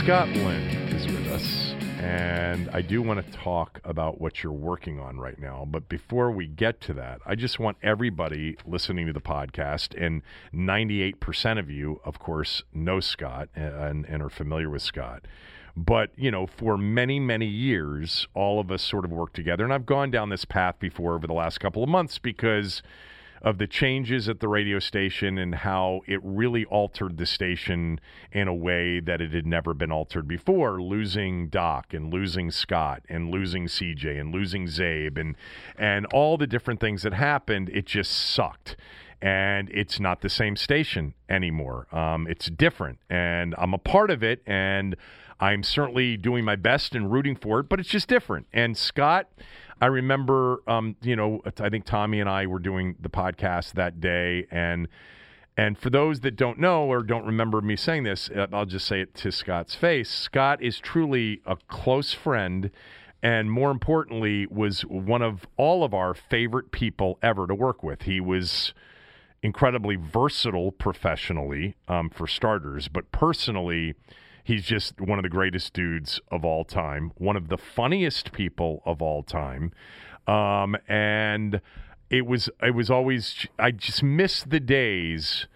Scott Linn is with us, and I do want to talk about what you're working on right now. But before we get to that, I just want everybody listening to the podcast, and 98% of you, of course, know Scott and, and are familiar with Scott. But, you know, for many, many years, all of us sort of worked together. And I've gone down this path before over the last couple of months because of the changes at the radio station and how it really altered the station in a way that it had never been altered before, losing Doc and losing Scott and losing CJ and losing Zabe and and all the different things that happened, it just sucked. And it's not the same station anymore. Um, it's different, and I'm a part of it, and I'm certainly doing my best and rooting for it, but it's just different. And Scott, I remember, um, you know, I think Tommy and I were doing the podcast that day, and and for those that don't know or don't remember me saying this, uh, I'll just say it to Scott's face. Scott is truly a close friend, and more importantly, was one of all of our favorite people ever to work with. He was incredibly versatile professionally, um, for starters, but personally He's just one of the greatest dudes of all time, one of the funniest people of all time. Um, and it was it was always I just miss the days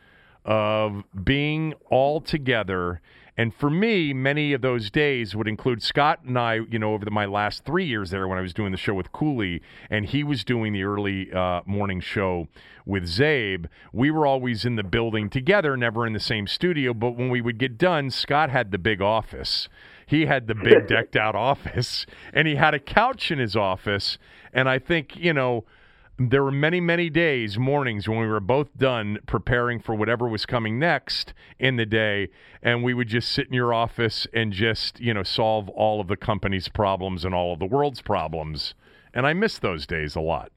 of being all together and for me, many of those days would include Scott and I, you know, over the, my last three years there when I was doing the show with Cooley and he was doing the early uh, morning show with Zabe. We were always in the building together, never in the same studio. But when we would get done, Scott had the big office. He had the big decked out office and he had a couch in his office. And I think, you know, there were many, many days, mornings when we were both done preparing for whatever was coming next in the day, and we would just sit in your office and just, you know, solve all of the company's problems and all of the world's problems. And I miss those days a lot.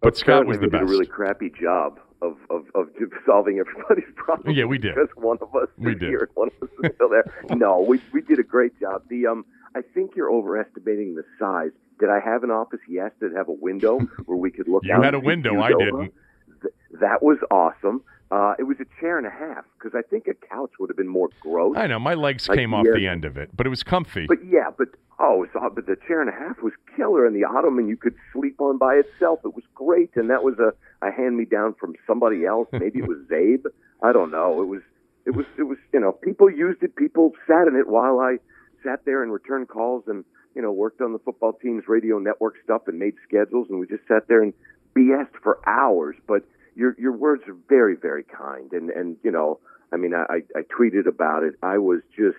But, Scott was the we best. Did a really crappy job of, of, of solving everybody's problems. Yeah, we did. Because one of us we is did. here one of us is still there. no, we we did a great job. The um, I think you're overestimating the size. Did I have an office? Yes. Did it have a window where we could look you out? You had a window. I didn't. Th- that was awesome. Uh, it was a chair and a half because I think a couch would have been more gross. I know my legs Like, came off yeah. the end of it, but it was comfy. But yeah, but oh, so, but the chair and a half was killer, and the ottoman you could sleep on by itself. It was great, and that was a, a hand me down from somebody else. Maybe it was Zabe. I don't know. It was it was it was you know people used it. People sat in it while I sat there and returned calls and you know worked on the football team's radio network stuff and made schedules, and we just sat there and BS'd for hours. But your your words are very very kind, and and you know I mean I I tweeted about it. I was just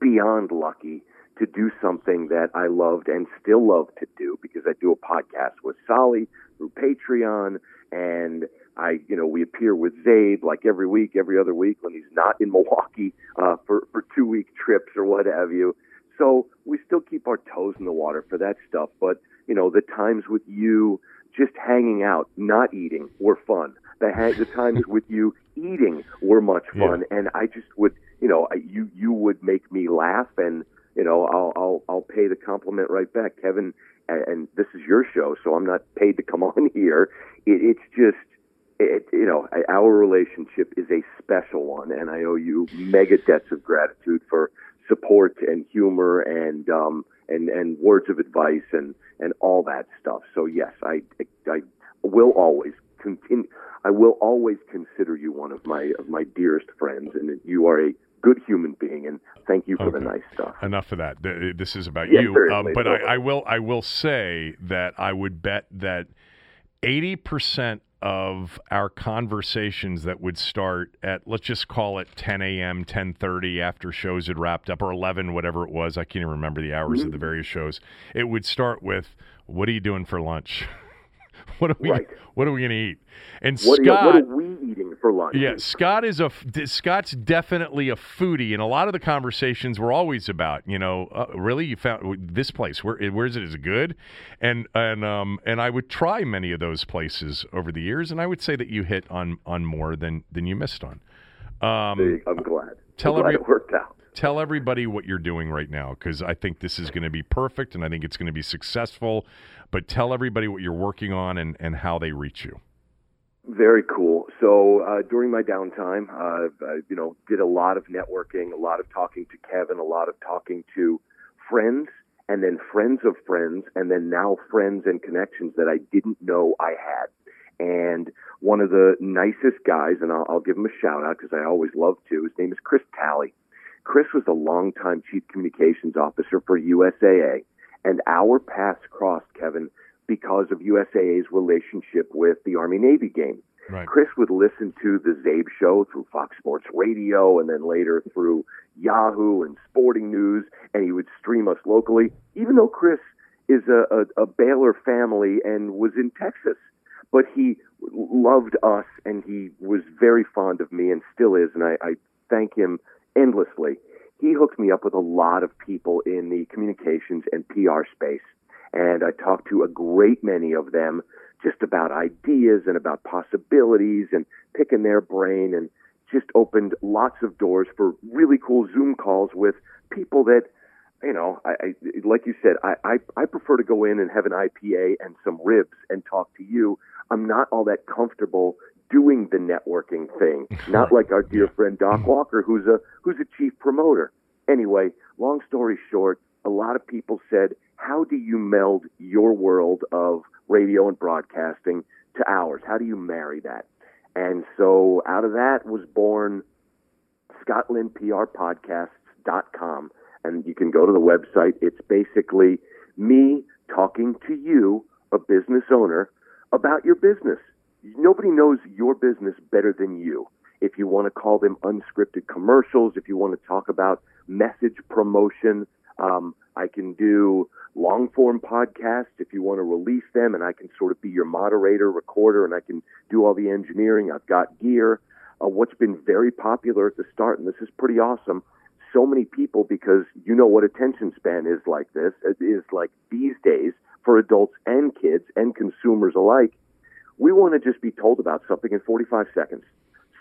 beyond lucky to do something that I loved and still love to do because I do a podcast with Solly through Patreon and I, you know, we appear with Zabe like every week, every other week when he's not in Milwaukee uh, for for two week trips or what have you. So we still keep our toes in the water for that stuff. But you know, the times with you just hanging out, not eating, were fun. The ha- the times with you eating were much fun, and I just would, you know, I, you you would make me laugh and you know, I'll I'll I'll pay the compliment right back, Kevin. And, and this is your show, so I'm not paid to come on here. It, it's just it, you know, our relationship is a special one, and I owe you mega debts of gratitude for support and humor and um, and and words of advice and and all that stuff. So yes, I I will always continue. I will always consider you one of my of my dearest friends, and you are a good human being. And thank you for okay. the nice stuff. Enough of that. This is about you. Um, but I, I will I will say that I would bet that eighty percent of our conversations that would start at let's just call it 10 a.m 10.30 after shows had wrapped up or 11 whatever it was. I can't even remember the hours mm-hmm. of the various shows. It would start with what are you doing for lunch what are we right. what are we going to eat? And what scott are, what are we eating for lunch? Yeah scott is a scott's definitely a foodie and a lot of the conversations were always about you know uh, really you found this place where where is it is it good? And and um and i would try many of those places over the years and i would say that you hit on on more than than you missed on. Um, i'm glad. tell I'm glad every, it worked out tell everybody what you're doing right now because I think this is going to be perfect and I think it's going to be successful. But tell everybody what you're working on and, and how they reach you. Very cool. So uh, during my downtime, uh, I, you know, did a lot of networking, a lot of talking to Kevin, a lot of talking to friends, and then friends of friends, and then now friends and connections that I didn't know I had. And one of the nicest guys, and I'll, I'll give him a shout out because I always love to. His name is Chris Talley. Chris was a longtime chief communications officer for USAA, and our paths crossed, Kevin, because of USAA's relationship with the Army Navy game. Right. Chris would listen to the Zabe show through Fox Sports Radio and then later through Yahoo and Sporting News, and he would stream us locally, even though Chris is a, a, a Baylor family and was in Texas. But he loved us and he was very fond of me and still is, and I, I thank him endlessly. He hooked me up with a lot of people in the communications and PR space. And I talked to a great many of them just about ideas and about possibilities and picking their brain and just opened lots of doors for really cool Zoom calls with people that, you know, I, I like you said, I, I, I prefer to go in and have an IPA and some ribs and talk to you. I'm not all that comfortable doing the networking thing. Not like our dear friend Doc mm-hmm. Walker, who's a who's a chief promoter. Anyway, long story short, a lot of people said, "How do you meld your world of radio and broadcasting to ours? How do you marry that?" And so out of that was born ScottLinnPRPodcasts.com, and you can go to the website. It's basically me talking to you, a business owner, about your business nobody knows your business better than you. If you want to call them unscripted commercials, if you want to talk about message promotion, um, I can do long form podcasts if you want to release them, and I can sort of be your moderator, recorder, and I can do all the engineering. I've got gear. Uh, what's been very popular at the start, and this is pretty awesome. So many people, because you know what attention span is like this, is like these days for adults and kids and consumers alike we want to just be told about something in 45 seconds.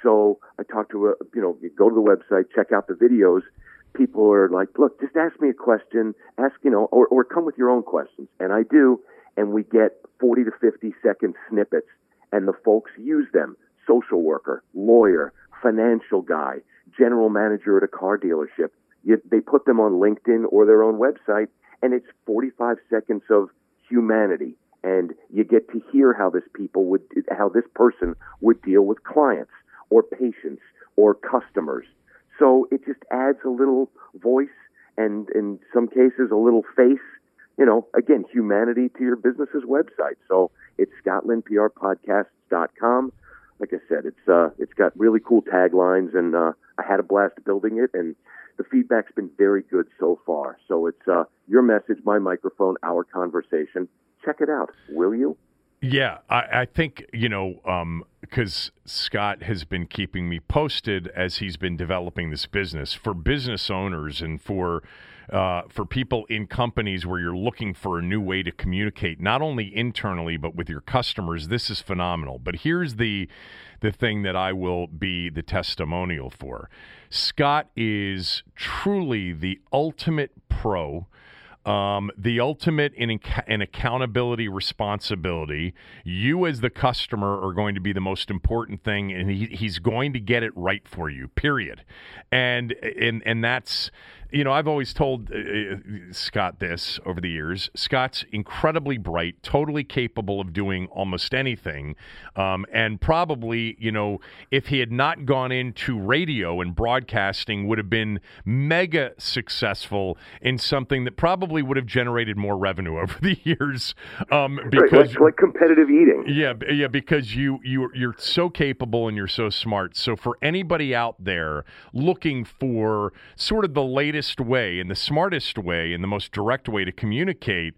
So I talk to a, you know, you go to the website, check out the videos. People are like, look, just ask me a question, ask, you know, or, or come with your own questions. And I do. And we get 40 to 50 second snippets and the folks use them. Social worker, lawyer, financial guy, general manager at a car dealership. You, they put them on LinkedIn or their own website and it's 45 seconds of humanity and you get to hear how this people would how this person would deal with clients or patients or customers. So it just adds a little voice and in some cases a little face you know again humanity to your business's website. So it's scottlinnprpodcasts.com like i said it's uh it's got really cool taglines and uh i had a blast building it and the feedback's been very good so far. So it's uh your message my microphone our conversation check it out, will you? Yeah, I, I think, you know, because um, Scott has been keeping me posted as he's been developing this business for business owners and for uh, for people in companies where you're looking for a new way to communicate, not only internally but with your customers, this is phenomenal. But here's the the thing that I will be the testimonial for. Scott is truly the ultimate pro um, the ultimate in, in accountability responsibility. You, as the customer, are going to be the most important thing, and he, he's going to get it right for you. Period. And and and that's you know, I've always told uh, uh, Scott this over the years. Scott's incredibly bright, totally capable of doing almost anything. Um, and probably, you know, if he had not gone into radio and broadcasting, would have been mega successful in something that probably would have generated more revenue over the years. Um, because like, like, competitive eating. Yeah, yeah, because you you you're so capable and you're so smart. So for anybody out there looking for sort of the latest way and the smartest way and the most direct way to communicate,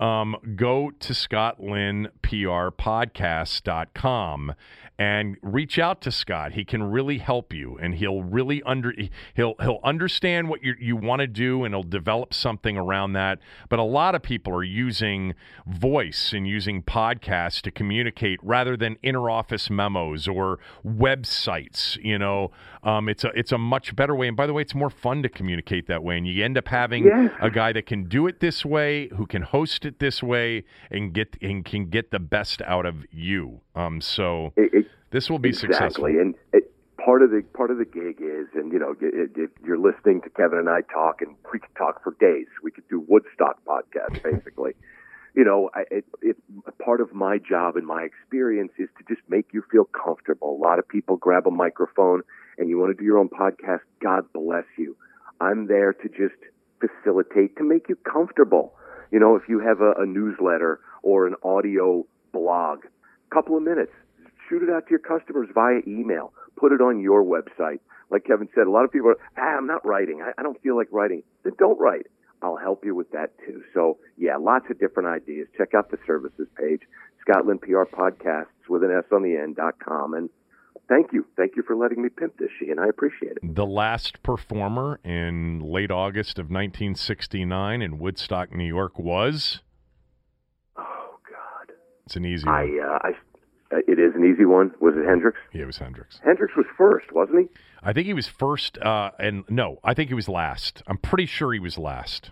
um, go to scottlinnprpodcast.com and reach out to Scott. He can really help you, and he'll really under he'll he'll understand what you you want to do, and he'll develop something around that. But a lot of people are using voice and using podcasts to communicate rather than interoffice memos or websites. You know, um, it's a it's a much better way. And by the way, it's more fun to communicate that way, and you end up having yes. a guy that can do it this way, who can host it this way, and get and can get the best out of you. Um, so it, it, this will be exactly. successful. And it, part of the part of the gig is, and you know, if you're listening to Kevin and I talk, and we could talk for days. We could do Woodstock podcast, basically. You know, I, it, it, part of my job and my experience is to just make you feel comfortable. A lot of people grab a microphone and you want to do your own podcast. God bless you. I'm there to just facilitate to make you comfortable. You know, if you have a, a newsletter or an audio blog, couple of minutes, shoot it out to your customers via email. Put it on your website. Like Kevin said, a lot of people are, ah, I'm not writing. I, I don't feel like writing. Then don't write. I'll help you with that too. So yeah, lots of different ideas. Check out the services page, Scott Linn PR Podcasts with an S on the end dot com. And thank you. Thank you for letting me pimp this, Sheehan. I appreciate it. The last performer in late August of 1969 in Woodstock, New York was? Oh, God. It's an easy one. I, uh, I it is an easy one. Was it Hendrix? Yeah, it was Hendrix. Hendrix was first, wasn't he? I think he was first, uh, and no, I think he was last. I'm pretty sure he was last.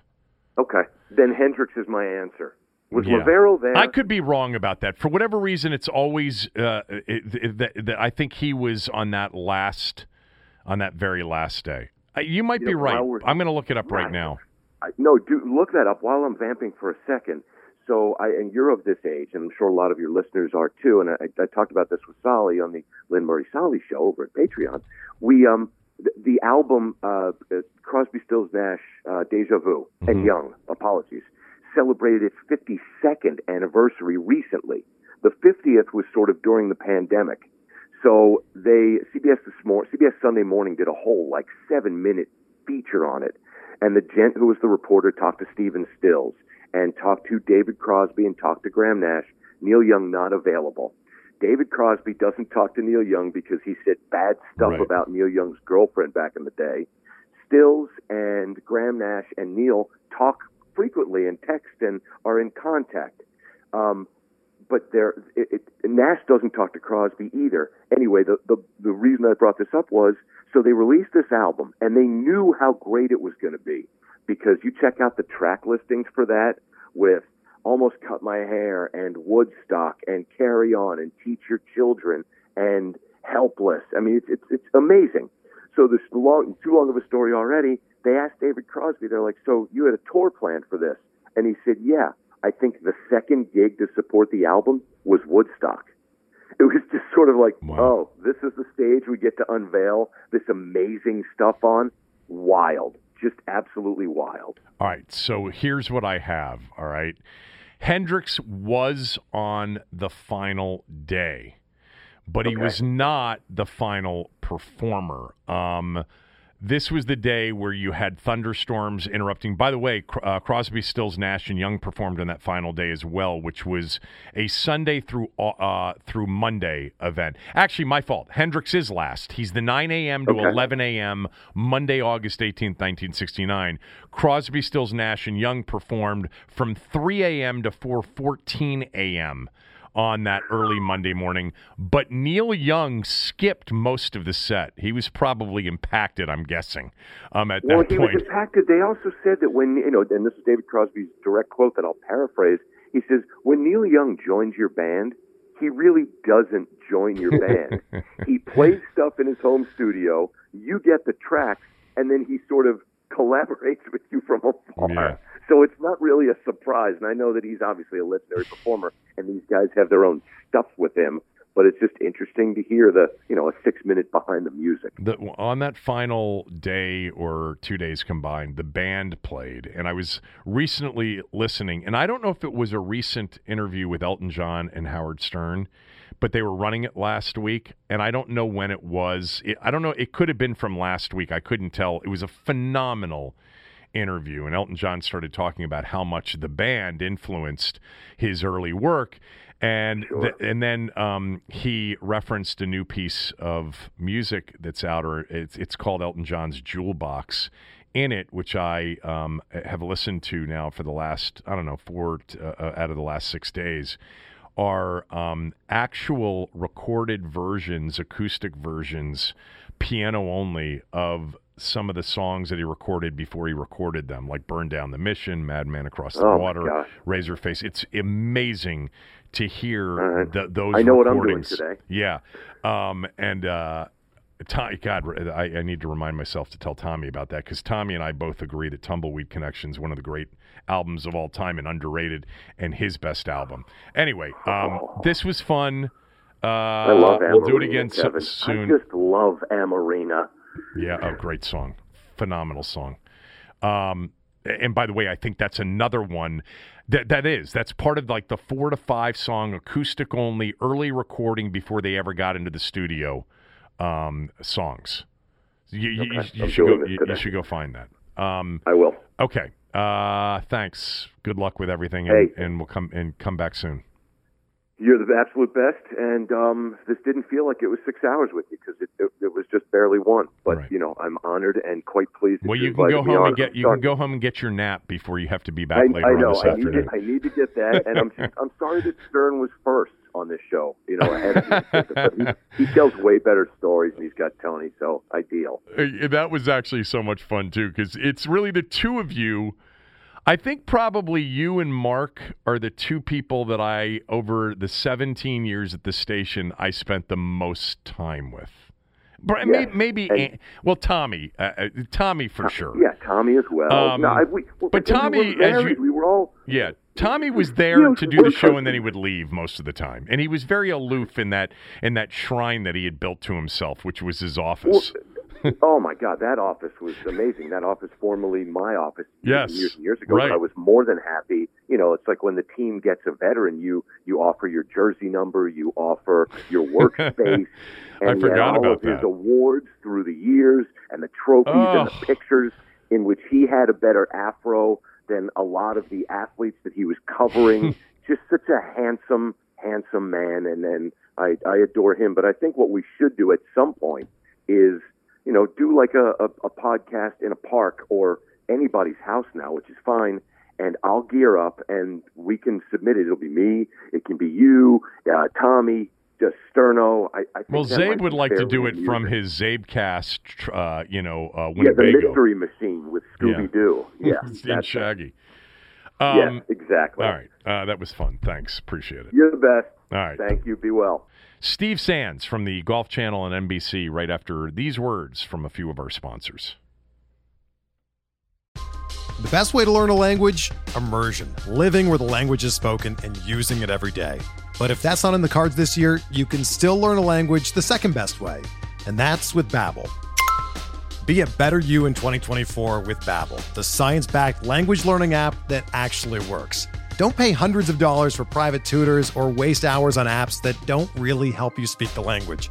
Okay, then Hendrix is my answer. Was Yeah. Lavero there? I could be wrong about that. For whatever reason, it's always uh, that, that I think he was on that last, on that very last day. Uh, you might You be know, right. I'm going to look it up right Right. now. I, no, do look that up while I'm vamping for a second. So, I, and you're of this age, and I'm sure a lot of your listeners are too. And I, I talked about this with Solly on the Linn Murray Solly show over at Patreon. We, um, the, the album uh, uh, Crosby, Stills, Nash, uh, Deja Vu, Mhm. and Young, apologies, celebrated its 52nd anniversary recently. The 50th was sort of during the pandemic. So they CBS this morning, CBS Sunday Morning did a whole like seven minute feature on it, and the gent who was the reporter talked to Stephen Stills and talk to David Crosby and talk to Graham Nash. Neil Young not available. David Crosby doesn't talk to Neil Young because he said bad stuff Right. about Neil Young's girlfriend back in the day. Stills and Graham Nash and Neil talk frequently and text and are in contact. Um, but there, it, it, Nash doesn't talk to Crosby either. Anyway, the, the the reason I brought this up was so they released this album and they knew how great it was going to be because you check out the track listings for that with Almost Cut My Hair and Woodstock and Carry On and Teach Your Children and Helpless. I mean, it's it's, it's amazing. So this long, too long of a story already. They asked David Crosby. They're like, "So you had a tour planned for this?" And he said, "Yeah." I think the second gig to support the album was Woodstock. It was just sort of like, Wow. oh, this is the stage we get to unveil this amazing stuff on. Wild, just absolutely wild. All right, so here's what I have. All right, Hendrix was on the final day, but he was not the final performer. Um, this was the day where you had thunderstorms interrupting. By the way, uh, Crosby, Stills, Nash, and Young performed on that final day as well, which was a Sunday through uh, through Monday event. Actually, my fault. Hendrix is last. He's the 9 a.m. to Okay. 11 a.m. Monday, August 18th, 1969. Crosby, Stills, Nash, and Young performed from 3 a.m. to 4:14 a.m on that early Monday morning. But Neil Young skipped most of the set. He was probably impacted, I'm guessing, um, at Well, that he point. was impacted. They also said that when you know, and this is David Crosby's direct quote that I'll paraphrase. He says, "When Neil Young joins your band, he really doesn't join your band. he plays stuff in his home studio. You get the tracks, and then he sort of collaborates with you from afar. Yeah. So it's not really a surprise. And I know that he's obviously a legendary performer, and these guys have their own stuff with him. But it's just interesting to hear the you know a six minute behind the music. the, on that final day or two days combined, the band played, and I was recently listening, and I don't know if it was a recent interview with Elton John and Howard Stern, but they were running it last week, and I don't know when it was. It, I don't know. It could have been from last week. I couldn't tell. It was a phenomenal interview, and Elton John started talking about how much the band influenced his early work. And th- and then um, he referenced a new piece of music that's out, or it's it's called Elton John's Jewel Box. In it, which I um, have listened to now for the last I don't know four t- uh, out of the last six days, are um, actual recorded versions, acoustic versions, piano only of some of the songs that he recorded before he recorded them, like "Burn Down the Mission," "Madman Across the Oh, Water,". "Razorface." It's amazing to hear right. th- those. I know what I'm doing recordings. today. Yeah, um, and uh, Tommy, God, I, I need to remind myself to tell Tommy about that because Tommy and I both agree that Tumbleweed Connection is one of the great albums of all time and underrated, and his best album. Anyway, um, this was fun. Uh, I love We'll do it again Kevin. soon. I just love Amoreena. Yeah, a great song, phenomenal song. Um, and by the way, I think that's another one that that is that's part of like the four to five song acoustic only early recording before they ever got into the studio um, songs. You, you, Okay, you I'm should go. You, you should go find that. Um, I will. okay. Uh, thanks. Good luck with everything, and, Hey. and we'll come and come back soon. You're the absolute best, and um, this didn't feel like it was six hours with you because it, it, it was just barely one. But Right. you know, I'm honored and quite pleased. Well, you can go home and get you can go home and get your nap before you have to be back I, later I on know. this I need, afternoon. to, I need to get that, and I'm I'm sorry that Stern was first on this show. You know, ahead he, he tells way better stories, and he's got Tony, so ideal. That was actually so much fun too because it's really the two of you. I think probably you and mark are the two people that i over the 17 years at the station i spent the most time with. But Yes, maybe, and- well tommy uh, uh, tommy for sure. Yeah, Tommy as well. Um, no, I, we, but and we Tommy, as you- we were all Yeah, Tommy was there to do the show, and then he would leave most of the time. And he was very aloof in that in that shrine that he had built to himself, which was his office. oh my God, that office was amazing. That office, formerly my office, years Yes, years and years ago. right. I was more than happy. You know, it's like when the team gets a veteran, you you offer your jersey number, you offer your workspace. I and forgot all about of his awards through the years, and the trophies and Oh. the pictures in which he had a better afro than a lot of the athletes that he was covering. Just such a handsome, handsome man, and and I I adore him. But I think what we should do at some point is you know, do like a, a, a podcast in a park or anybody's house now, which is fine. And I'll gear up and we can submit it. It'll be me. It can be you, uh, Tommy, Sterno. I, I think well, that Zabe would like to do it from amusing. his Zabecast, tr- uh, you know, uh, yeah, the mystery machine with Scooby Doo. Yeah, and that's it. Shaggy. yeah, Um, exactly. All right, uh, that was fun. Thanks, appreciate it. You're the best. All right. Thank you. Be well. Steve Sands from the Golf Channel and NBC. Right after these words from a few of our sponsors. The best way to learn a language? Immersion. Living where the language is spoken and using it every day. But if that's not in the cards this year, you can still learn a language the second best way, and that's with Babbel. Be a better you in 2024 with Babbel, the science-backed language learning app that actually works. Don't pay hundreds of dollars for private tutors or waste hours on apps that don't really help you speak the language.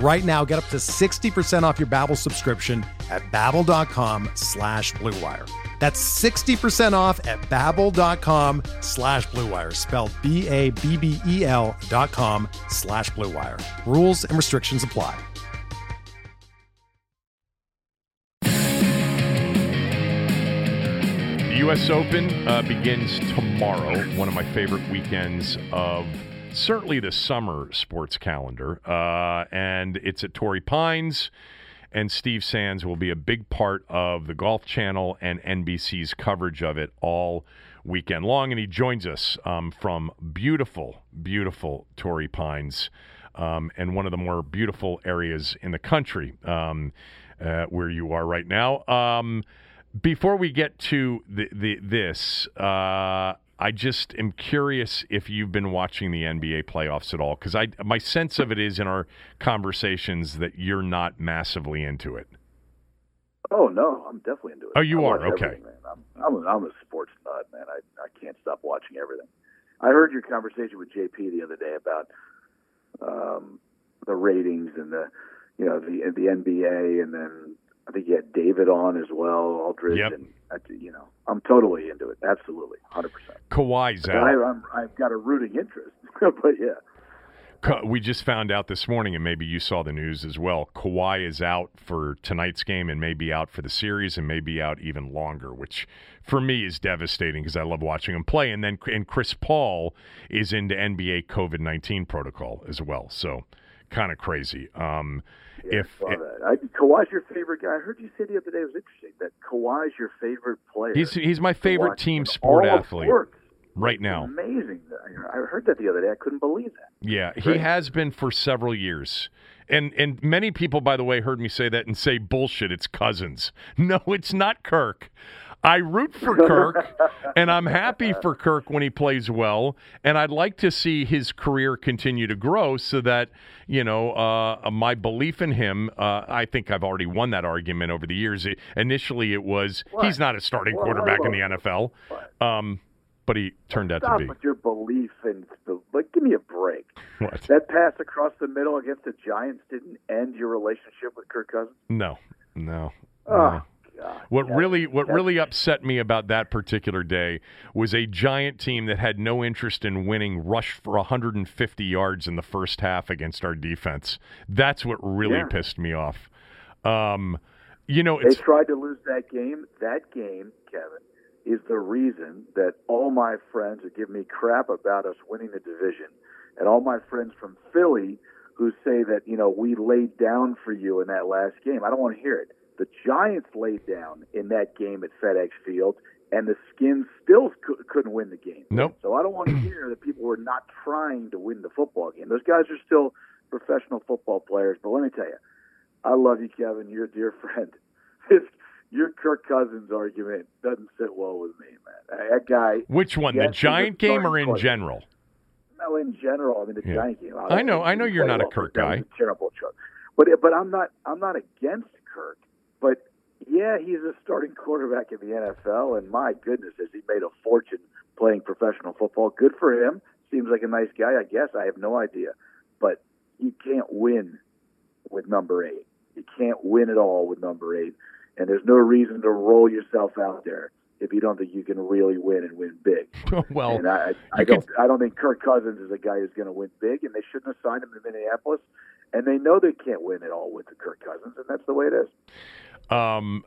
Right now, get up to 60% off your Babbel subscription at babbel.com slash bluewire. That's 60% off at babbel.com slash bluewire, spelled B-A-B-B-E-L dot com slash bluewire. Rules and restrictions apply. The U.S. Open uh, begins tomorrow, one of my favorite weekends of certainly the summer sports calendar. Uh, and it's at Torrey Pines, and Steve Sands will be a big part of the Golf Channel and NBC's coverage of it all weekend long. And he joins us um, from beautiful, beautiful Torrey Pines um, and one of the more beautiful areas in the country um, uh, where you are right now. Um, before we get to the, the this, uh, I just am curious if you've been watching the NBA playoffs at all, because I my sense of it is in our conversations that you're not massively into it. Oh no, I'm definitely into it. Oh, you I are okay. I'm I'm a, I'm a sports nut, man. I I can't stop watching everything. I heard your conversation with JP the other day about um, the ratings and the you know the the NBA, and then I think you had David on as well, Aldridge, Yep. and I, you know I'm totally into it. Absolutely, hundred percent. Kawhi's out. I'm, I've got a rooting interest, but yeah. We just found out this morning, and maybe you saw the news as well. Kawhi is out for tonight's game, and may be out for the series, and may be out even longer, which for me is devastating because I love watching him play. And then and Chris Paul is into NBA COVID nineteen protocol as well, so kind of crazy. Um, Yeah, if I saw that. I, Kawhi's your favorite guy. I heard you say the other day it was interesting that Kawhi's your favorite player. he's he's my favorite team sport athlete sports. right now. Amazing. I heard that the other day. I couldn't believe that. Yeah, he has been for several years. And and many people by the way heard me say that and say bullshit it's Cousins. No, it's not Kirk. I root for Kirk and I'm happy for Kirk when he plays well and I'd like to see his career continue to grow so that, you know, uh, my belief in him, uh, I think I've already won that argument over the years. It, initially it was he's not a starting Well, quarterback in the NFL. Um, but he turned out to Stop be. with your belief in the like. Give me a break. What? That pass across the middle against the Giants didn't end your relationship with Kirk Cousins. No. No. Oh no. God. What That- really what really upset me about that particular day was a giant team that had no interest in winning rushed for 150 yards in the first half against our defense. That's what really Yeah. pissed me off. Um, you know, They tried to lose that game. That game, Kevin, is the reason that all my friends who give me crap about us winning the division, and all my friends from Philly who say that you know we laid down for you in that last game. I don't want to hear it. The Giants laid down in that game at FedEx Field, and the Skins still cou- couldn't win the game. Nope. So I don't want to hear that people were not trying to win the football game. Those guys are still professional football players. But let me tell you, I love you, Kevin. You're a dear friend. This, your Kirk Cousins argument doesn't sit well with me, man. That guy. which one, the Giant game or in quarterback. general? No, in general, I mean the Yeah. Giant game. I know- I know you're not a well. Kirk guy. a terrible choice. But but I'm not I'm not against Kirk. Yeah, he's a starting quarterback in the NFL, and my goodness, has he made a fortune playing professional football? Good for him. Seems like a nice guy, I guess. I have no idea, but you can't win with number eight. You can't win at all with number eight, and there's no reason to roll yourself out there if you don't think you can really win and win big. well, and I, I don't, could- I don't think Kirk Cousins is a guy who's going to win big, and they shouldn't have signed him to Minneapolis. And they know they can't win at all with the Kirk Cousins, and that's the way it is. Um,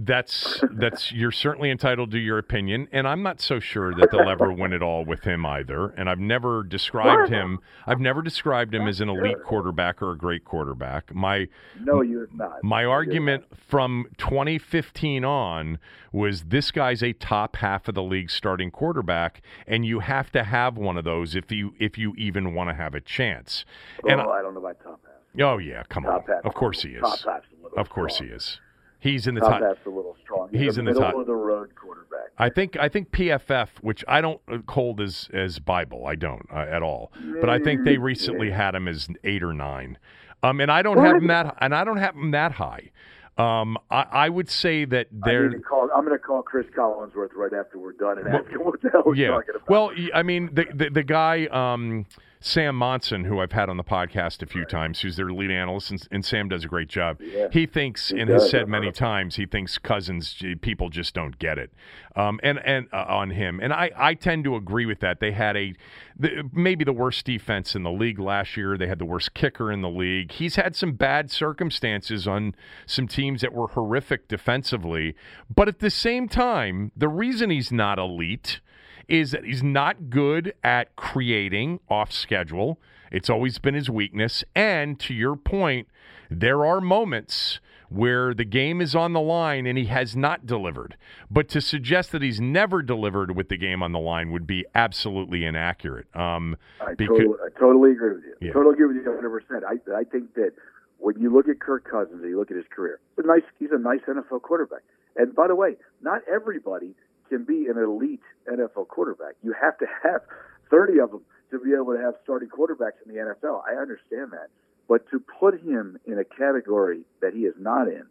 that's that's you're certainly entitled to your opinion, and I'm not so sure that they'll ever win it all with him either. And I've never described him. I've never described him as an elite quarterback or a great quarterback. My No, you're not. my You're argument from 2015 on was this guy's a top half of the league starting quarterback, and you have to have one of those if you if you even want to have a chance. not. And oh, I don't know about top. Oh yeah, come on, Top half. of course he is. Top half's a little Of course strong. he is. He's in the top top. half's a little strong. He's, He's in the middle top. of the road quarterback. I think I think PFF, which I don't hold as as Bible, I don't uh, at all. But I think they recently had him as eight or nine, um, and I don't have him that and I don't have him that high. Um, I, I would say that I they're to call, I'm going to call Cris Collinsworth right after we're done and ask him what the hell yeah. talking about. Well, I mean, the the, the guy um, Sam Monson, who I've had on the podcast a few times, who's their lead analyst, and, and Sam does a great job. Yeah. He thinks, He and has said many times, he thinks Cousins people just don't get it, um, and and uh, on him, and I I tend to agree with that. They had a the, maybe the worst defense in the league last year. They had the worst kicker in the league. He's had some bad circumstances on some teams that were horrific defensively, but at the same time, the reason he's not elite is that he's not good at creating off schedule. It's always been his weakness. And to your point, there are moments where the game is on the line and he has not delivered. But to suggest that he's never delivered with the game on the line would be absolutely inaccurate. Um, I, because- totally, I totally agree with you. Yeah. Totally agree with you 100. percent I I think that when you look at Kirk Cousins and you look at his career, he's a nice he's a nice NFL quarterback. And by the way, not everybody can be an elite NFL quarterback. You have to have 30 of them to be able to have starting quarterbacks in the NFL. I understand that, but to put him in a category that he is not in,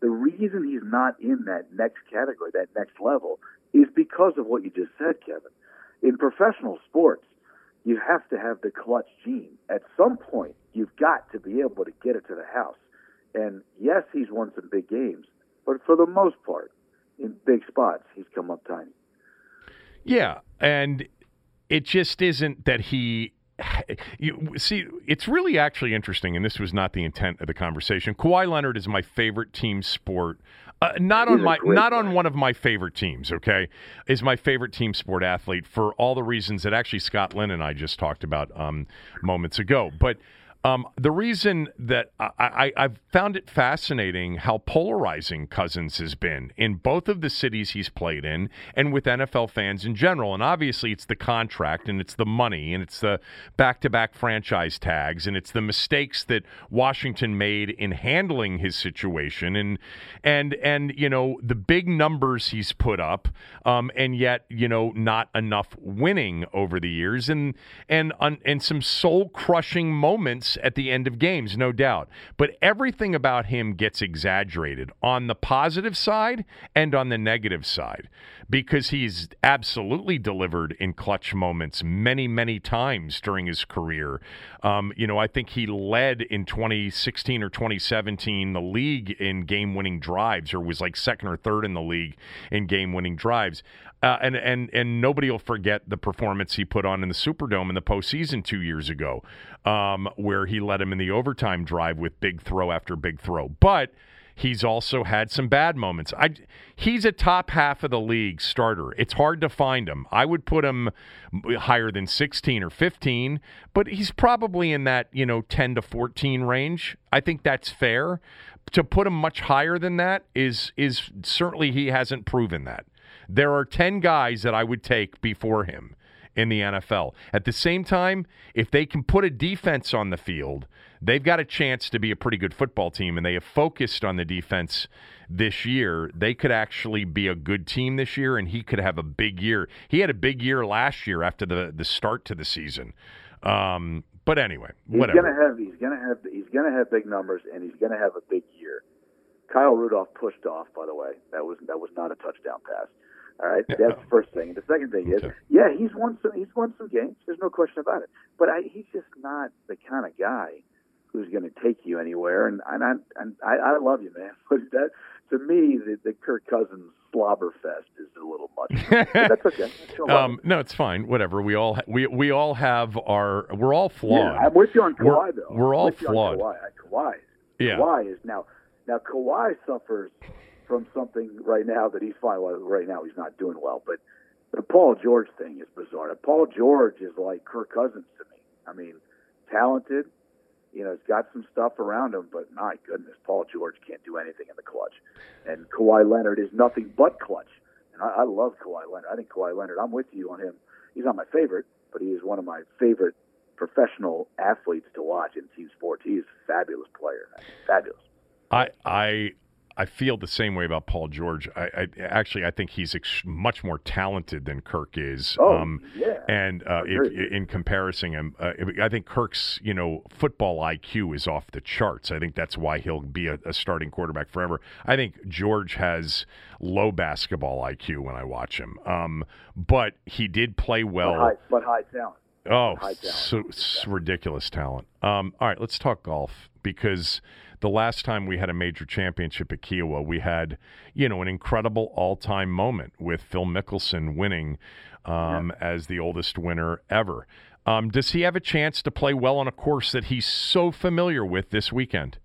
the reason he's not in that next category, that next level, is because of what you just said, Kevin. In professional sports, you have to have the clutch gene. At some point, you've got to be able to get it to the house. And yes, he's won some big games, but for the most part, in big spots, he's come up tiny. Yeah, and it just isn't that he. You see, it's really actually interesting, and this was not the intent of the conversation. Kawhi Leonard is my favorite team sport. Uh, not on He's a my, not on one of my favorite teams. Okay, is my favorite team sport athlete for all the reasons that actually Scott Linn and I just talked about um, moments ago. But um, the reason that I, I, I've found it fascinating how polarizing Cousins has been in both of the cities he's played in and with NFL fans in general. And obviously, it's the contract and it's the money and it's the back to back franchise tags and it's the mistakes that Washington made in handling his situation and, and, and you know, the big numbers he's put up um, and yet, you know, not enough winning over the years and, and, and some soul crushing moments at the end of games, no doubt. But everything about him gets exaggerated on the positive side and on the negative side because he's absolutely delivered in clutch moments many, many times during his career. Um, you know, I think he led in 2016 or 2017 the league in game winning drives, or was like second or third in the league in game winning drives. Uh, and and and nobody will forget the performance he put on in the Superdome in the postseason two years ago, um, where he led him in the overtime drive with big throw after big throw. But he's also had some bad moments. I he's a top half of the league starter. It's hard to find him. I would put him higher than 16 or 15, but he's probably in that, you know, 10 to 14 range. I think that's fair. To put him much higher than that is is certainly he hasn't proven that. There are 10 guys that I would take before him in the NFL. At the same time, if they can put a defense on the field, they've got a chance to be a pretty good football team, and they have focused on the defense this year. They could actually be a good team this year, and he could have a big year. He had a big year last year after the, the start to the season. Um, but anyway, whatever. He's gonna have he's gonna have he's gonna have big numbers and he's gonna have a big year. Kyle Rudolph pushed off, by the way. That was that was not a touchdown pass. All right, that's the first thing. The second thing is, yeah, he's won some he's won some games. There's no question about it. But I, he's just not the kind of guy who's going to take you anywhere. And and I and I, I love you, man. But that to me, the, the Kirk Cousins slobber fest is a little much. that's okay. Love Um, no, it's fine. Whatever. We all we we all have our. We're all flawed. Yeah, I'm with you on We're- Kawhi though. we're all with you on flawed. Kawhi. Kawhi. Yeah. Kawhi is now now Kawhi suffers from something right now that he's fine. Well, right now he's not doing well, but the Paul George thing is bizarre. Paul George is like Kirk Cousins to me. I mean, talented. You know, he's got some stuff around him, but my goodness, Paul George can't do anything in the clutch. And Kawhi Leonard is nothing but clutch. And I, I love Kawhi Leonard. I think Kawhi Leonard. I'm with you on him. He's not my favorite, but he is one of my favorite professional athletes to watch in team sports. He's a fabulous player. Fabulous. I I I feel the same way about Paul George. I, I actually I think he's ex- much more talented than Kirk is. Oh, um, yeah. And uh, if, in comparison, him, uh, I think Kirk's you know football IQ is off the charts. I think that's why he'll be a, a starting quarterback forever. I think George has low basketball IQ when I watch him, um, but he did play well. But high, but high talent. Oh, so, ridiculous talent. Um, all right, let's talk golf because the last time we had a major championship at Kiawah, we had, you know, an incredible all-time moment with Phil Mickelson winning um, yeah. as the oldest winner ever. Um, does he have a chance to play well on a course that he's so familiar with this weekend?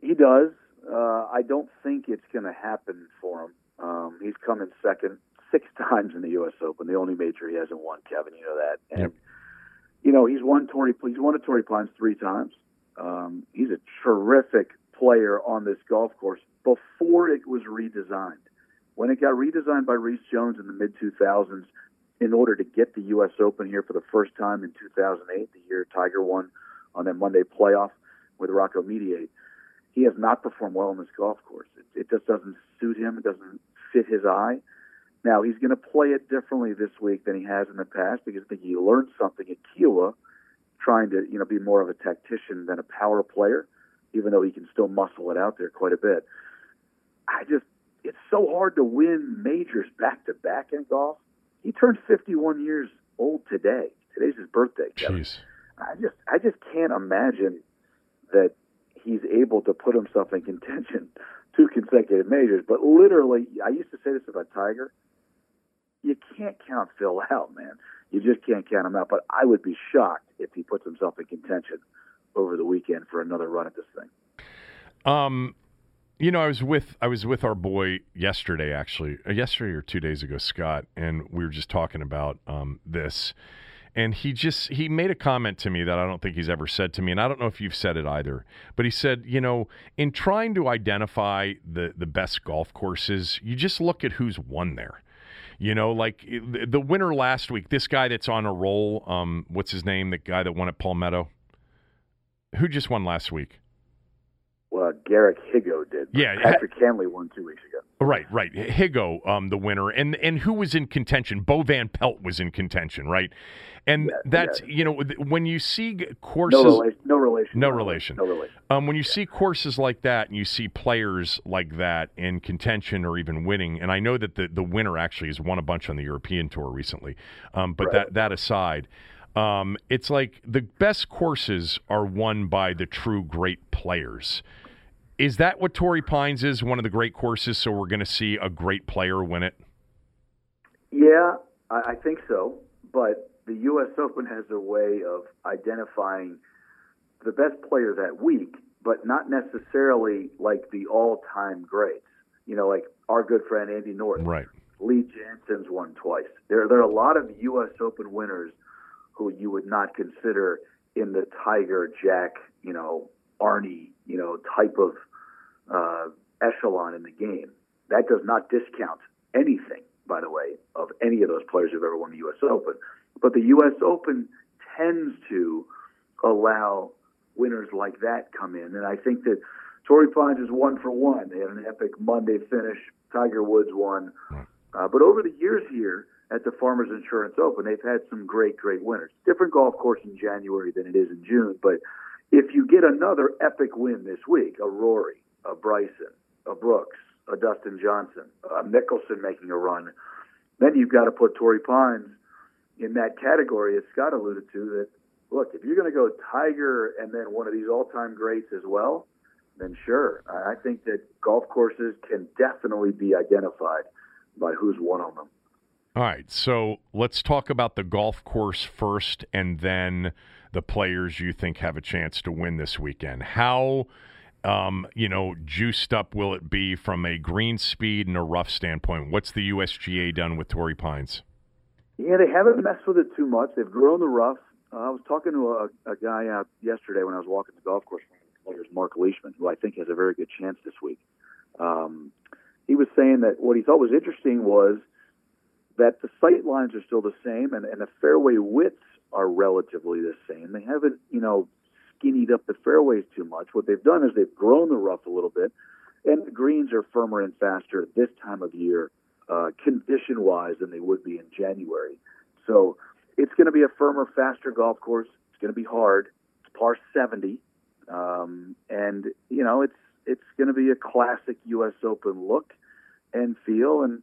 He does. Uh, I don't think it's going to happen for him. Um, he's coming second six times in the U.S. Open, the only major he hasn't won. Kevin, you know that. And yep. you know he's won Torrey. He's won at Torrey Pines three times. Um, he's a terrific player on this golf course before it was redesigned. When it got redesigned by Rees Jones in the mid 2000s, in order to get the U.S. Open here for the first time in 2008, the year Tiger won on that Monday playoff with Rocco Mediate, he has not performed well on this golf course. It, it just doesn't suit him. It doesn't fit his eye. Now he's going to play it differently this week than he has in the past because I think he learned something at Kiawah, trying to you know be more of a tactician than a power player, even though he can still muscle it out there quite a bit. I just it's so hard to win majors back to back in golf. He turned 51 years old today. Today's his birthday. Jeez. I just I just can't imagine that he's able to put himself in contention two consecutive majors. But literally, I used to say this about Tiger you can't count Phil out, man. You just can't count him out. But I would be shocked if he puts himself in contention over the weekend for another run at this thing. Um, you know, I was with I was with our boy yesterday, actually, uh, yesterday or two days ago, Scott, and we were just talking about um, this. And he just he made a comment to me that I don't think he's ever said to me, and I don't know if you've said it either. But he said, you know, in trying to identify the the best golf courses, you just look at who's won there. You know, like the winner last week, this guy that's on a roll, um, what's his name? The guy that won at Palmetto? Who just won last week? Well, Garrick Higgo did. Yeah, Patrick Cantlay won two weeks ago. Right, right. Higgo, um, the winner, and and who was in contention? Bo Van Pelt was in contention, right? And that's you know when you see courses, no relation, no relation, no relation, no relation. Um, when you yeah. see courses like that, and you see players like that in contention or even winning, and I know that the the winner actually has won a bunch on the European tour recently. Um, but right. that that aside. Um, it's like the best courses are won by the true great players. Is that what Torrey Pines is? One of the great courses, so we're going to see a great player win it. Yeah, I think so. But the U.S. Open has a way of identifying the best player that week, but not necessarily like the all-time greats. You know, like our good friend Andy North. Right. Lee Janzen's won twice. There, there are a lot of U.S. Open winners who you would not consider in the Tiger, Jack, you know, Arnie, you know, type of uh, echelon in the game. That does not discount anything, by the way, of any of those players who've ever won the U.S. Open. But the U.S. Open tends to allow winners like that come in, and I think that Torrey Pines is one for one. They had an epic Monday finish. Tiger Woods won. Uh, but over the years here at the Farmers Insurance Open, they've had some great, great winners. Different golf course in January than it is in June, but if you get another epic win this week, a Rory, a Bryson, a Brooks, a Dustin Johnson, a Mickelson making a run, then you've got to put Torrey Pines in that category, as Scott alluded to. That look, if you're going to go Tiger and then one of these all-time greats as well, then sure. I think that golf courses can definitely be identified by who's won on them. All right, so let's talk about the golf course first, and then the players you think have a chance to win this weekend. How, um, you know, juiced up will it be from a green speed and a rough standpoint? What's the USGA done with Torrey Pines? Yeah, they haven't messed with it too much. They've grown the rough. Uh, I was talking to a, a guy out yesterday when I was walking the golf course. Players Mark Leishman, who I think has a very good chance this week. Um, he was saying that what he thought was interesting was that the sight lines are still the same and, and the fairway widths are relatively the same. They haven't, you know, skinnied up the fairways too much. What they've done is they've grown the rough a little bit, and the greens are firmer and faster this time of year, uh, condition wise, than they would be in January. So it's going to be a firmer, faster golf course. It's going to be hard. It's par 70, um, and you know it's it's going to be a classic U.S. Open look and feel, and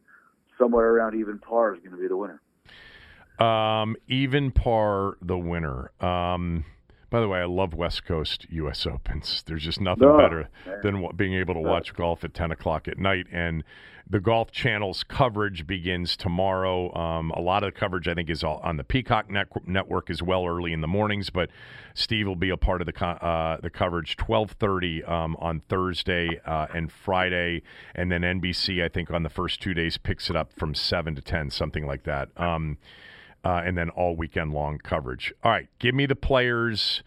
somewhere around even par is going to be the winner. Um, even par the winner. Um, by the way, I love West Coast U.S. Opens. There's just nothing No, better man. than being able to watch golf at 10 o'clock at night. And the Golf Channel's coverage begins tomorrow. Um, a lot of the coverage, I think, is all on the Peacock net- network as well, early in the mornings. But Steve will be a part of the co- uh, the coverage 12:30 um, on Thursday uh, and Friday, and then NBC, I think, on the first two days picks it up from seven to 10, something like that. Um, uh, and then all weekend long coverage. All right, give me the players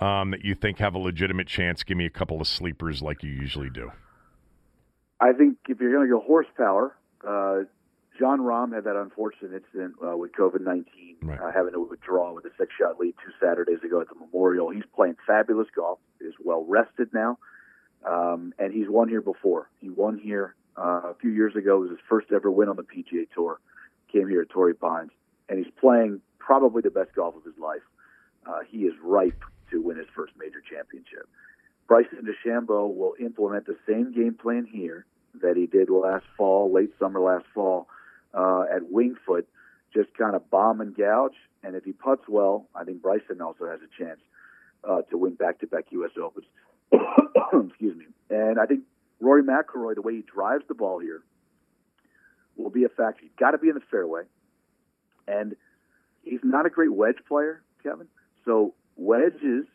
um, that you think have a legitimate chance. Give me a couple of sleepers like you usually do. I think if you're going to go horsepower, uh, Jon Rahm had that unfortunate incident uh, with COVID 19, Right. uh, having to withdraw with a six shot lead two Saturdays ago at the Memorial. He's playing fabulous golf, is well rested now, um, and he's won here before. He won here uh, a few years ago. It was his first ever win on the PGA Tour. Came here at Torrey Pines, and he's playing probably the best golf of his life. Uh, he is ripe to win his first major championship. Bryson DeChambeau will implement the same game plan here that he did last fall, late summer last fall, uh, at Wingfoot. Just kind of bomb and gouge, and if he puts well, I think Bryson also has a chance uh, to win back-to-back U.S. Opens. Excuse me. And I think Rory McIlroy, the way he drives the ball here, will be a factor. He's got to be in the fairway, and he's not a great wedge player, Kevin. So wedges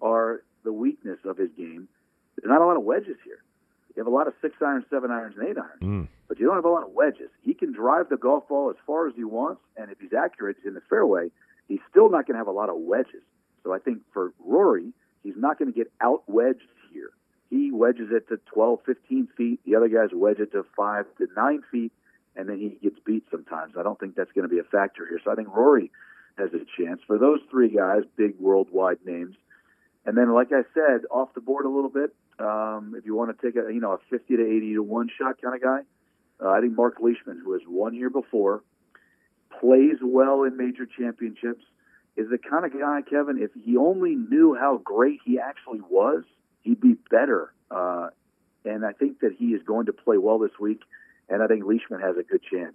are the weakness of his game. There's not a lot of wedges here. You have a lot of six irons, seven irons, and eight irons, Mm. but you don't have a lot of wedges. He can drive the golf ball as far as he wants, and if he's accurate in the fairway, he's still not going to have a lot of wedges. So I think for Rory, he's not going to get out wedged here. He wedges it to 12, 15 feet. The other guys wedge it to five to nine feet, and then he gets beat sometimes. I don't think that's going to be a factor here. So I think Rory has a chance. For those three guys, big worldwide names, and then, like I said, off the board a little bit. Um, if you want to take a you know a 50 to 80 to one shot kind of guy, uh, I think Mark Leishman, who has won here before, plays well in major championships, is the kind of guy, Kevin. If he only knew how great he actually was, he'd be better. Uh, and I think that he is going to play well this week. And I think Leishman has a good chance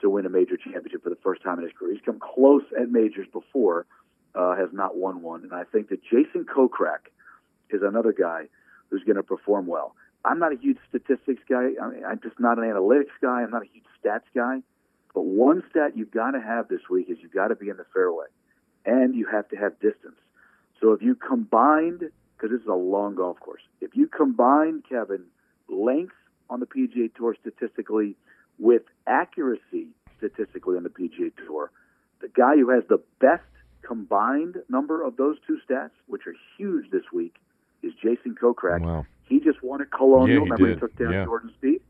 to win a major championship for the first time in his career. He's come close at majors before, uh, has not won one. And I think that Jason Kokrak is another guy who's going to perform well. I'm not a huge statistics guy. I mean, I'm just not an analytics guy. I'm not a huge stats guy. But one stat you've got to have this week is you've got to be in the fairway, and you have to have distance. So if you combined, because this is a long golf course, if you combine Kevin length on the PGA Tour statistically with accuracy statistically on the PGA Tour, the guy who has the best combined number of those two stats, which are huge this week, is Jason Kokrak. Wow. He just won at Colonial. Yeah, he Remember, did. he took down Yeah. Jordan Spieth.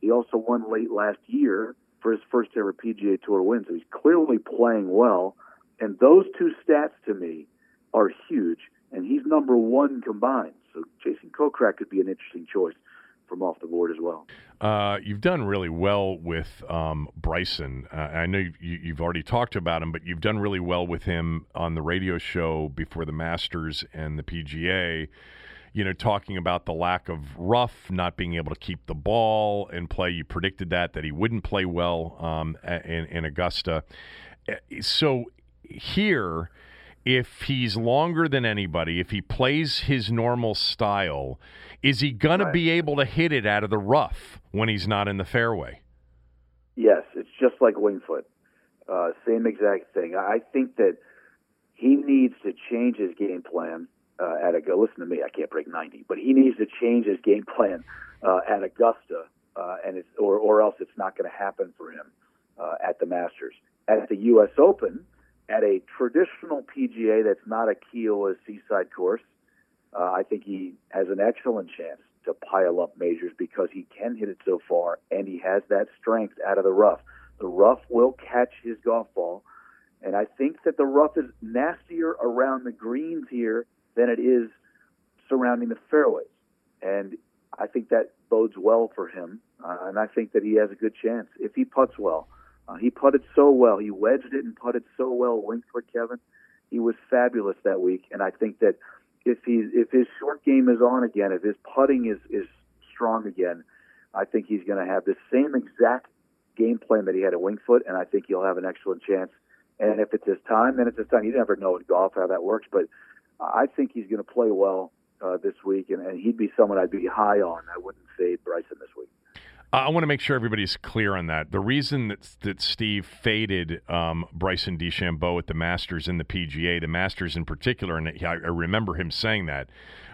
He also won late last year for his first ever PGA Tour win. So he's clearly playing well. And those two stats to me are huge. And he's number one combined. So Jason Kokrak could be an interesting choice from off the board as well. Uh, you've done really well with um, Bryson. Uh, I know you've, you- you've already talked about him, but you've done really well with him on the radio show before the Masters and the PGA. You know, talking about the lack of rough, not being able to keep the ball and play. You predicted that that he wouldn't play well um, in, in Augusta. Uh, So here, if he's longer than anybody, if he plays his normal style, is he going Right. to be able to hit it out of the rough when he's not in the fairway? Yes, it's just like Wingfoot. Uh, same exact thing. I think that he needs to change his game plan uh, at Augusta. Listen to me, I can't break 90, but he needs to change his game plan uh, at Augusta, uh, and it's or or else it's not going to happen for him uh, at the Masters. At the U.S. Open, at a traditional PGA that's not a Kiawah Seaside course, uh, I think he has an excellent chance to pile up majors because he can hit it so far and he has that strength out of the rough. The rough will catch his golf ball, and I think that the rough is nastier around the greens here than it is surrounding the fairways. And I think that bodes well for him, uh, and I think that he has a good chance if he puts well. Uh, he putted so well. He wedged it and putted so well. Winged foot, Kevin. He was fabulous that week, and I think that if he if his short game is on again, if his putting is is strong again, I think he's going to have the same exact game plan that he had at Wingfoot, and I think he'll have an excellent chance. And if it's his time, then it's his time. You never know in golf how that works, but I think he's going to play well uh, this week, and, and he'd be someone I'd be high on. I wouldn't fade Bryson this week. I want to make sure everybody's clear on that. The reason that that Steve faded um, Bryson DeChambeau at the Masters and the PGA, the Masters in particular, and I, I remember him saying that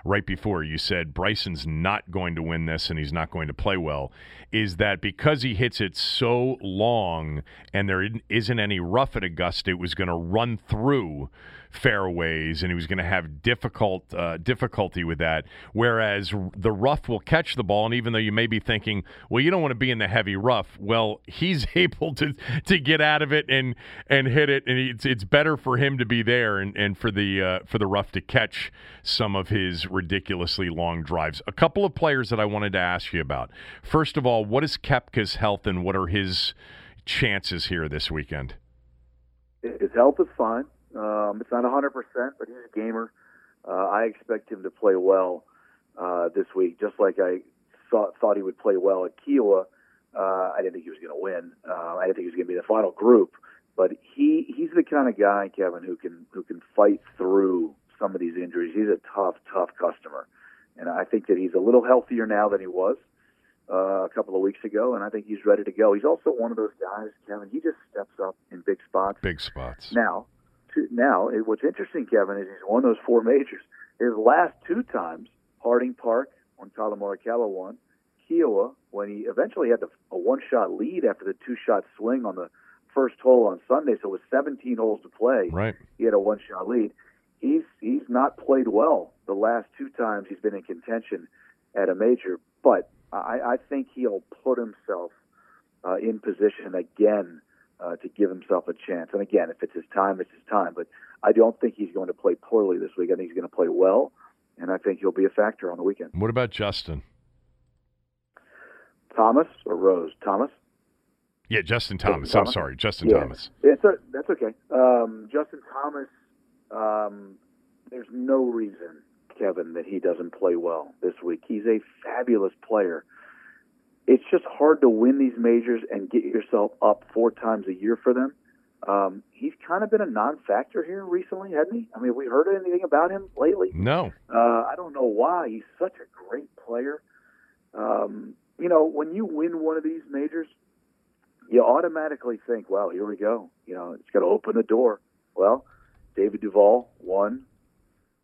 right before you said Bryson's not going to win this and he's not going to play well, is that because he hits it so long and there isn't any rough at Augusta, it was going to run through fairways, and he was going to have difficult uh, difficulty with that. Whereas the rough will catch the ball, and even though you may be thinking, well, you don't want to be in the heavy rough, well, he's able to to get out of it and and hit it, and it's it's better for him to be there and and for the uh, for the rough to catch some of his ridiculously long drives. A couple of players that I wanted to ask you about. First of all, what is Koepka's health, and what are his chances here this weekend? His health is fine. Um, it's not 100%, but he's a gamer. Uh, I expect him to play well uh, this week, just like I thought, thought he would play well at Kiawah. Uh, I didn't think he was going to win. Uh, I didn't think he was going to be in the final group, but he he's the kind of guy, Kevin, who can who can fight through some of these injuries. He's a tough, tough customer, and I think that he's a little healthier now than he was uh, a couple of weeks ago, and I think he's ready to go. He's also one of those guys, Kevin. He just steps up in big spots. Big spots. Now, now, what's interesting, Kevin, is he's won those four majors. His last two times, Harding Park, when Collin Morikawa won, Kiawah, when he eventually had the, a one-shot lead after the two-shot swing on the first hole on Sunday, so it was 17 holes to play. Right. He had a one-shot lead. He's he's not played well the last two times he's been in contention at a major, but I, I think he'll put himself uh, in position again uh, to give himself a chance. And again, if it's his time, it's his time. But I don't think he's going to play poorly this week. I think he's going to play well, and I think he'll be a factor on the weekend. What about Justin? Thomas or Rose? Thomas? Yeah, Justin Thomas. Thomas? I'm sorry, Justin yeah. Thomas. It's a, that's okay. Um, Justin Thomas. Um, there's no reason, Kevin, that he doesn't play well this week. He's a fabulous player it's just hard to win these majors and get yourself up four times a year for them. Um, he's kind of been a non-factor here recently, hasn't he? I mean, have we heard anything about him lately? No. Uh, I don't know why. He's such a great player. Um, you know, when you win one of these majors, you automatically think, "Well, here we go." You know, it's going to open the door. Well, David Duval won,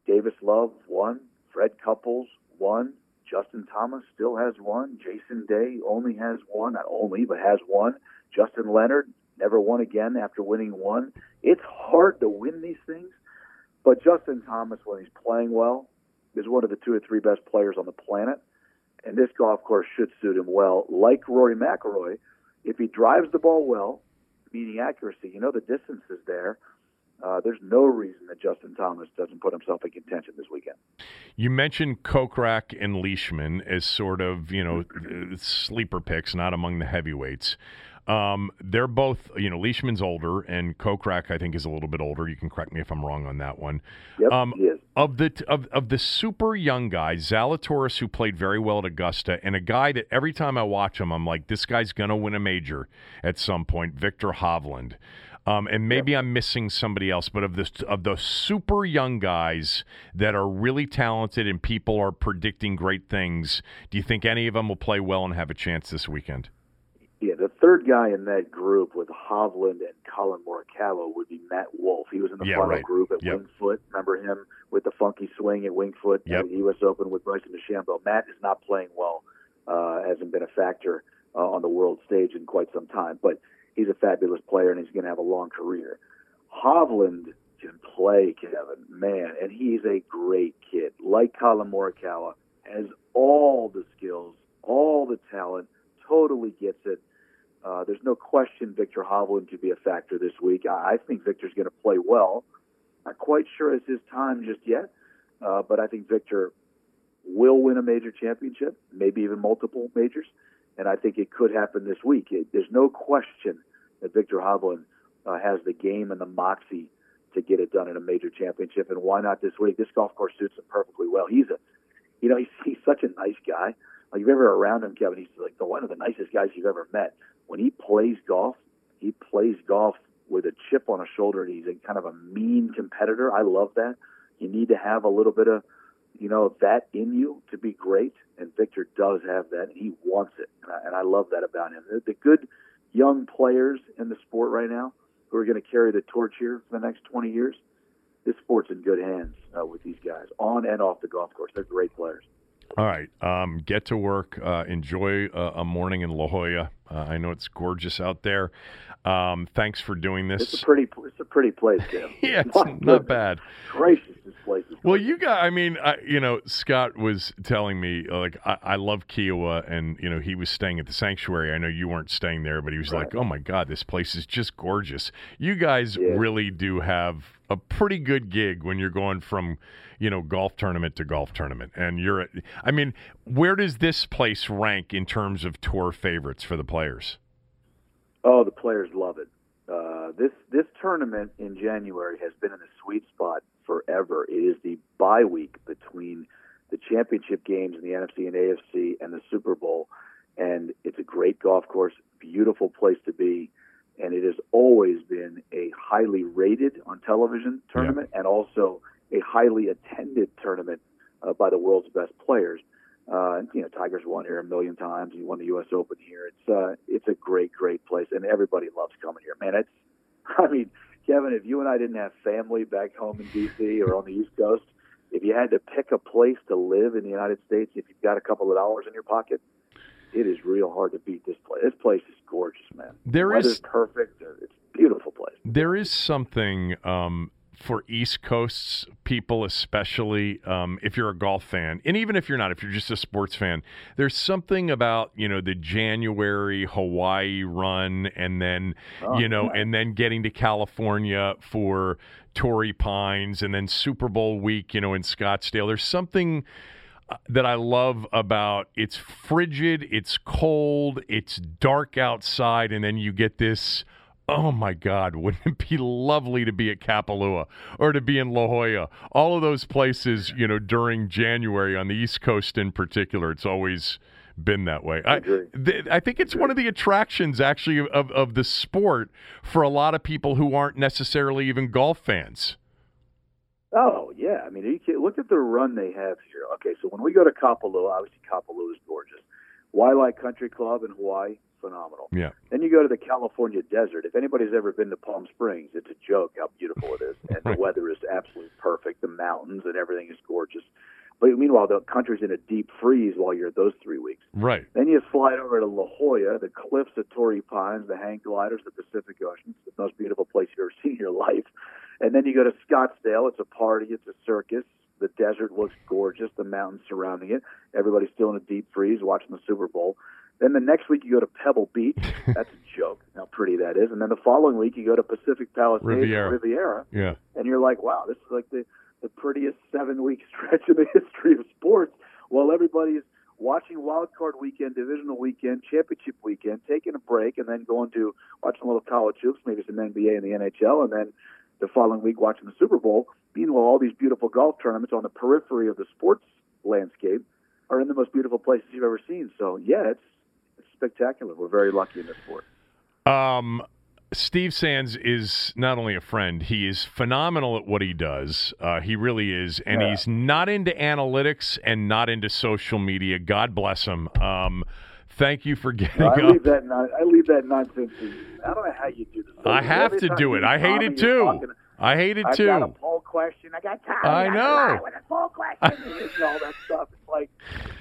Davis Love won, Fred Couples won, Justin Thomas still has one. Jason Day only has one, not only, but has one. Justin Leonard never won again after winning one. It's hard to win these things, but Justin Thomas, when he's playing well, is one of the two or three best players on the planet. And this golf course should suit him well. Like Rory McIlroy, if he drives the ball well, meaning accuracy, you know the distance is there uh, there's no reason that Justin Thomas doesn't put himself in contention this weekend. You mentioned Kokrak and Leishman as sort of you know sleeper picks, not among the heavyweights. Um, they're both, you know, Leishman's older, and Kokrak I think is a little bit older. You can correct me if I'm wrong on that one. Yep, um, he is. Of the of of the super young guys, Zalatoris, who played very well at Augusta, and a guy that every time I watch him, I'm like, this guy's gonna win a major at some point. Viktor Hovland. Um, and maybe I'm missing somebody else, but of the of the super young guys that are really talented and people are predicting great things, do you think any of them will play well and have a chance this weekend? Yeah, the third guy in that group with Hovland and Collin Morikawa would be Matt Wolff. He was in the yeah, final right. group at yep. Winged Foot. Remember him with the funky swing at Winged Foot yep. at the U.S. Open with Bryson DeChambeau. Matt is not playing well. Uh, hasn't been a factor uh, on the world stage in quite some time. But he's a fabulous player and he's going to have a long career. Hovland can play, Kevin, man, and he's a great kid. Like Collin Morikawa, has all the skills, all the talent, totally gets it. Uh, there's no question Viktor Hovland could be a factor this week. I, I think Viktor's going to play well. Not quite sure it's his time just yet, uh, but I think Viktor will win a major championship, maybe even multiple majors, and I think it could happen this week. It, there's no question that Viktor Hovland uh, has the game and the moxie to get it done in a major championship, and why not this week? This golf course suits him perfectly well. He's a, you know, he's, he's such a nice guy. Like you're ever around him, Kevin, he's like the one of the nicest guys you've ever met. When he plays golf, he plays golf with a chip on his shoulder. He's a kind of a mean competitor. I love that. You need to have a little bit of, you know, that in you to be great. And Viktor does have that. And he wants it. And I, and I love that about him. The, the good young players in the sport right now who are going to carry the torch here for the next 20 years, this sport's in good hands uh, with these guys on and off the golf course. They're great players. All right. Um, get to work. Uh, enjoy uh, a morning in La Jolla. Uh, I know it's gorgeous out there. Um, thanks for doing this. It's a pretty, it's a pretty place, Tim. yeah, it's not, not bad. Gracious, this place is. Well, you got. I mean, I, you know, Scott was telling me like I, I, love Kiawah, and you know he was staying at the sanctuary. I know you weren't staying there, but he was right. like, "Oh my God, this place is just gorgeous." You guys yeah. really do have a pretty good gig when you're going from you know golf tournament to golf tournament, and you're. I mean, where does this place rank in terms of tour favorites for the players? Oh, the players love it. Uh, this this tournament in January has been in the sweet spot forever. It is the bye week between the championship games in the NFC and AFC and the Super Bowl, and it's a great golf course, beautiful place to be, and it has always been a highly rated on television tournament yeah. and also a highly attended tournament uh, by the world's best players. Uh, you know, Tiger's won here a million times. He won the U.S. Open here. It's uh, it's a great, great place, and everybody loves coming here. Man, it's. I mean, Kevin, if you and I didn't have family back home in D.C. or on the East Coast, if you had to pick a place to live in the United States, if you've got a couple of dollars in your pocket, it is real hard to beat this place. This place is gorgeous, man. There the is perfect. It's a beautiful place. There is something um, for East Coast people, especially um, if you're a golf fan, and even if you're not, if you're just a sports fan, there's something about you know the January Hawaii run, and then oh, you know, yeah. and then getting to California for Torrey Pines, and then Super Bowl week, you know, in Scottsdale. There's something uh, that I love about it's frigid, it's cold, it's dark outside, and then you get this Oh my God, wouldn't it be lovely to be at Kapalua or to be in La Jolla? All of those places, you know, during January on the East Coast in particular, it's always been that way. I, th- I think it's one of the attractions actually of, of the sport for a lot of people who aren't necessarily even golf fans. Oh yeah, I mean, look at the run they have here. Okay, so when we go to Kapalua, obviously Kapalua is gorgeous. Waialae Country Club in Hawaii, phenomenal. Yeah. Then you go to the California desert. If anybody's ever been to Palm Springs, it's a joke how beautiful it is, and the weather is absolutely perfect. The mountains and everything is gorgeous. But meanwhile, the country's in a deep freeze while you're at those three weeks. Right. Then you slide over to La Jolla, the cliffs of Torrey Pines, the hang gliders, the Pacific Ocean. It's the most beautiful place you've ever seen in your life. And then you go to Scottsdale. It's a party. It's a circus. The desert looks gorgeous. The mountains surrounding it. Everybody's still in a deep freeze watching the Super Bowl. Then the next week you go to Pebble Beach. That's a joke how pretty that is. And then the following week you go to Pacific Palisades Riviera. Riviera. Yeah. And you're like, wow, this is like the the prettiest seven week stretch in the history of sports. While everybody's watching wild card weekend, divisional weekend, championship weekend, taking a break, and then going to watching a little college hoops, maybe some NBA and the NHL, and then the following week watching the Super Bowl. Meanwhile, all these beautiful golf tournaments on the periphery of the sports landscape are in the most beautiful places you've ever seen. So yeah, it's spectacular. We're very lucky in this sport. Um, Steve Sands is not only a friend, he is phenomenal at what he does. Uh, he really is. And yeah. he's not into analytics and not into social media. God bless him. Um, thank you for getting no, I up. Leave that I leave that nonsense. I don't know how you do this. I have to do it. I hate it too. I hate it too. I got a poll question. I got time. I know. With a poll question and all that stuff. It's like,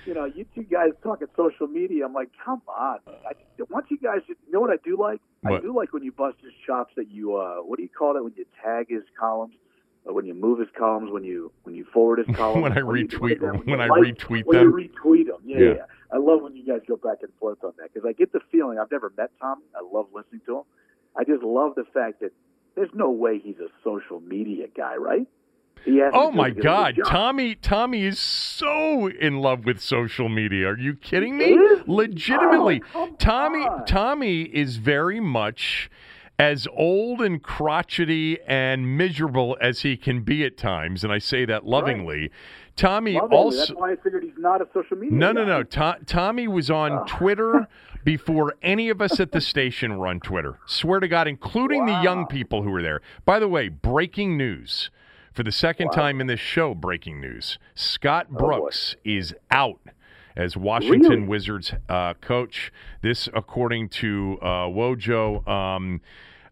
you know, you two guys talking social media. I'm like, come on. I, once you guys, you know what I do like? What? I do like when you bust his chops. That you, uh, what do you call it when you tag his columns? When you move his columns, when you when you forward his columns, when I when retweet, when, when I like, retweet when them, you retweet them, yeah, Yeah. yeah. I love when you guys go back and forth on that because I get the feeling I've never met Tom. I love listening to him. I just love the fact that there's no way he's a social media guy, right? oh my God, Tommy! Tommy is so in love with social media. Are you kidding me? Legitimately, oh, Tommy. on. Tommy is very much as old and crotchety and miserable as he can be at times, and I say that lovingly. Tommy Lovingly. also. That's why I figured he's not a social media. No, no, guy. no. To- Tommy was on Oh. Twitter before any of us at the station were on Twitter. Swear to God, including the young people who were there. By the way, breaking news. For the second Wow. time in this show, breaking news. Scott Oh. Brooks is out as Washington Really? Wizards uh, coach. This, according to uh, Wojo. Um,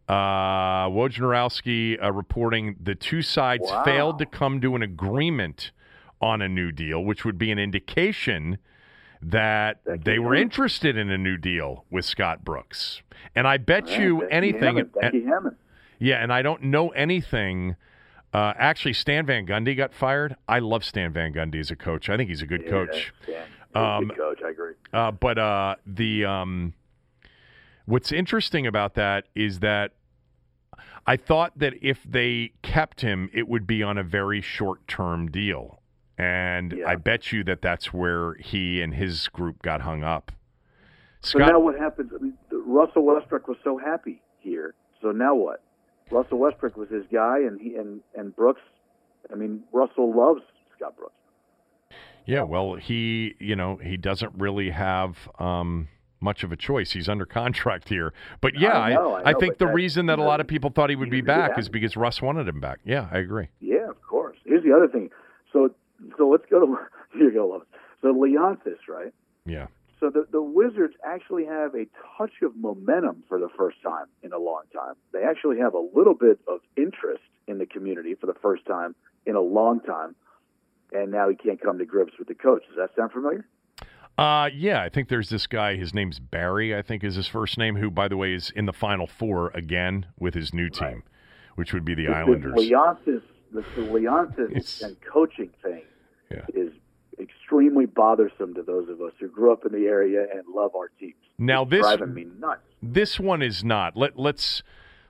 uh, Wojnarowski uh, reporting the two sides Wow. failed to come to an agreement on a new deal, which would be an indication that they were interested in a new deal with Scott Brooks. And I bet Yeah, you Becky anything. Hammon, Becky Hammon. yeah, and I don't know anything. Uh, actually, Stan Van Gundy got fired. I love Stan Van Gundy as a coach. I think he's a good coach. Yeah, yeah. He's a Um, good coach. I agree. Uh, but uh, the um, what's interesting about that is that I thought that if they kept him, it would be on a very short-term deal, and Yeah. I bet you that that's where he and his group got hung up. So now what happens? I mean, Russell Westbrook was so happy here. So now what? Russell Westbrook was his guy, and he and and Brooks. I mean, Russell loves Scott Brooks. Yeah, well, he, you know, he doesn't really have um, much of a choice. He's under contract here. But yeah, I know, I know, think the that- reason that a lot of people thought he would be back is because Russ wanted him back. Yeah, I agree. Yeah, of course. Here's the other thing. So so let's go to you're gonna love it. So Leonsis, right? Yeah. So the, the Wizards actually have a touch of momentum for the first time in a long time. They actually have a little bit of interest in the community for the first time in a long time. And now he can't come to grips with the coach. Does that sound familiar? Uh, yeah, I think there's this guy. His name's Barry, I think is his first name, who, by the way, is in the Final Four again with his new team, Right. which would be the The- Islanders. Leonsis, the, the Leonsis and coaching thing Yeah. is extremely bothersome to those of us who grew up in the area and love our teams. Now It's this driving me nuts. this one is not. Let let's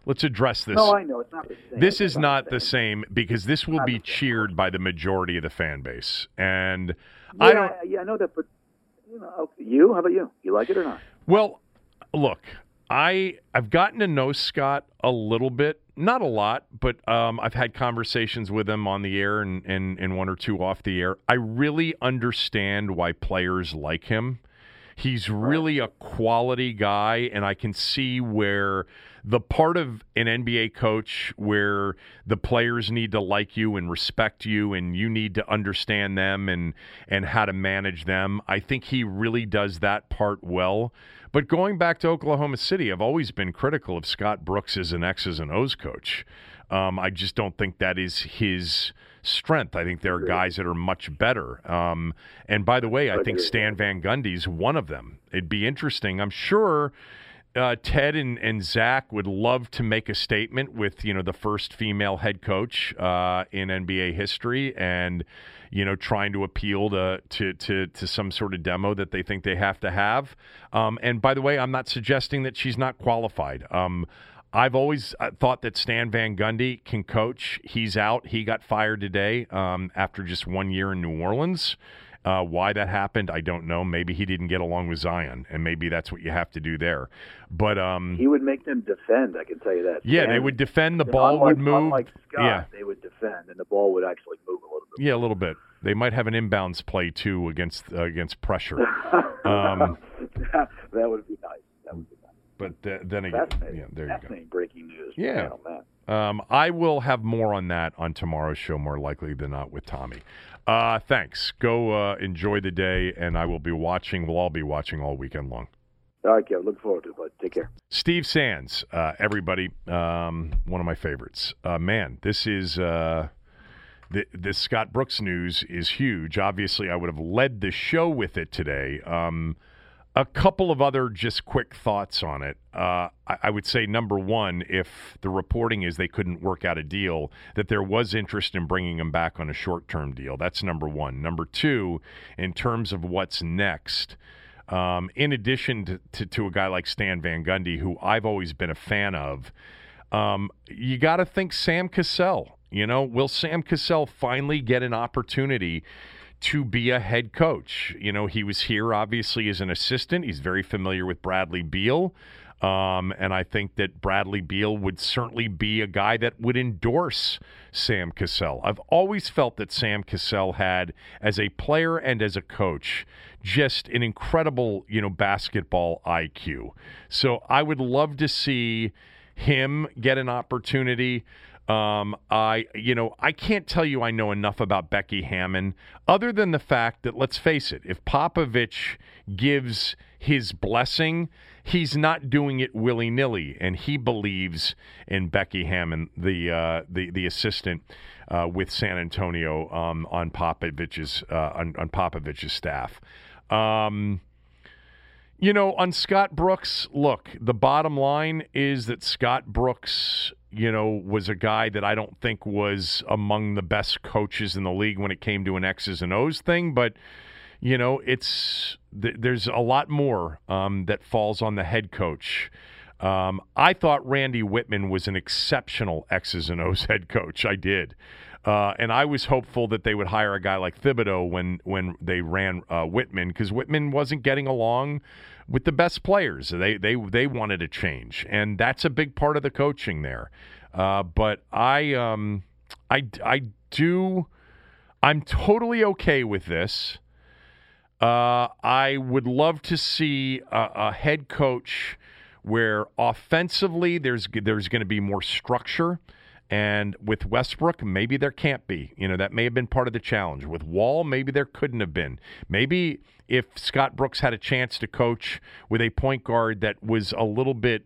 let's address this. No, I know it's not the same. This is not the same because this will Not be cheered by the majority of the fan base, and Yeah, I don't. yeah, I know that, but you know, you. How about you? You like it or not? Well, look, I I've gotten to know Scott a little bit, not a lot, but um, I've had conversations with him on the air and, and and one or two off the air. I really understand why players like him. He's really a quality guy, and I can see where the part of an NBA coach where the players need to like you and respect you, and you need to understand them and and how to manage them. I think he really does that part well. But going back to Oklahoma City, I've always been critical of Scott Brooks as an X's and O's coach. Um, I just don't think that is his strength. I think there are guys that are much better. Um, and by the way, I think Stan Van Gundy's one of them. It'd be interesting. I'm sure uh, Ted and, and Zach would love to make a statement with you know the first female head coach uh, in NBA history, and you know trying to appeal to, to to to some sort of demo that they think they have to have. Um, and by the way, I'm not suggesting that she's not qualified. Um, I've always uh, thought that Stan Van Gundy can coach. He's out. He got fired today um, after just one year in New Orleans. Uh, why that happened, I don't know. Maybe he didn't get along with Zion, and maybe that's what you have to do there. But um, He would make them defend. I can tell you that. yeah, they would defend. The ball unlike, would move. Unlike Scott, Yeah, they would defend, and the ball would actually move a little bit. yeah, a little bit. They might have an inbounds play too against uh, against pressure. Um, that would be nice. That would be nice. But th- then again, yeah, there you go. Breaking news. Yeah. Um, I will have more on that on tomorrow's show, more likely than not, with Tommy. Uh, thanks. Go uh, enjoy the day, and I will be watching. We'll all be watching all weekend long. All right, Kevin. Look forward to it, bud. Take care. Steve Sands, uh, everybody, um, one of my favorites. Uh, man, this is uh, the this Scott Brooks news is huge. Obviously, I would have led the show with it today. Um, a couple of other just quick thoughts on it. Uh, I, I would say number one, if the reporting is they couldn't work out a deal, that there was interest in bringing him back on a short-term deal. That's number one. Number two, in terms of what's next. Um, in addition to, to, to a guy like Stan Van Gundy, who I've always been a fan of, um, you got to think Sam Cassell You know, will Sam Cassell finally get an opportunity to be a head coach? You know, he was here obviously as an assistant. He's very familiar with Bradley Beal. Um, and I think that Bradley Beal would certainly be a guy that would endorse Sam Cassell. I've always felt that Sam Cassell had, as a player and as a coach, just an incredible, you know, basketball IQ. So I would love to see him get an opportunity. Um, I, you know, I can't tell you I know enough about Becky Hammon, other than the fact that, let's face it, if Popovich gives his blessing, he's not doing it willy nilly, and he believes in Becky Hammon, the uh, the the assistant uh, with San Antonio um, on Popovich's uh, on, on, Popovich's staff. Um, you know, on Scott Brooks, look, the bottom line is that Scott Brooks, you know, was a guy that I don't think was among the best coaches in the league when it came to an X's and O's thing, but you know, it's th- there's a lot more um, that falls on the head coach. Um, I thought Randy Wittman was an exceptional X's and O's head coach. I did. Uh, and I was hopeful that they would hire a guy like Thibodeau when when they ran uh, Wittman because Wittman wasn't getting along with the best players. They they they wanted a change, and that's a big part of the coaching there. Uh, but I um I I do I'm totally okay with this. Uh, I would love to see a, a head coach where offensively there's there's going to be more structure. And with Westbrook, maybe there can't be. You know, that may have been part of the challenge. With Wall, maybe there couldn't have been. Maybe if Scott Brooks had a chance to coach with a point guard that was a little bit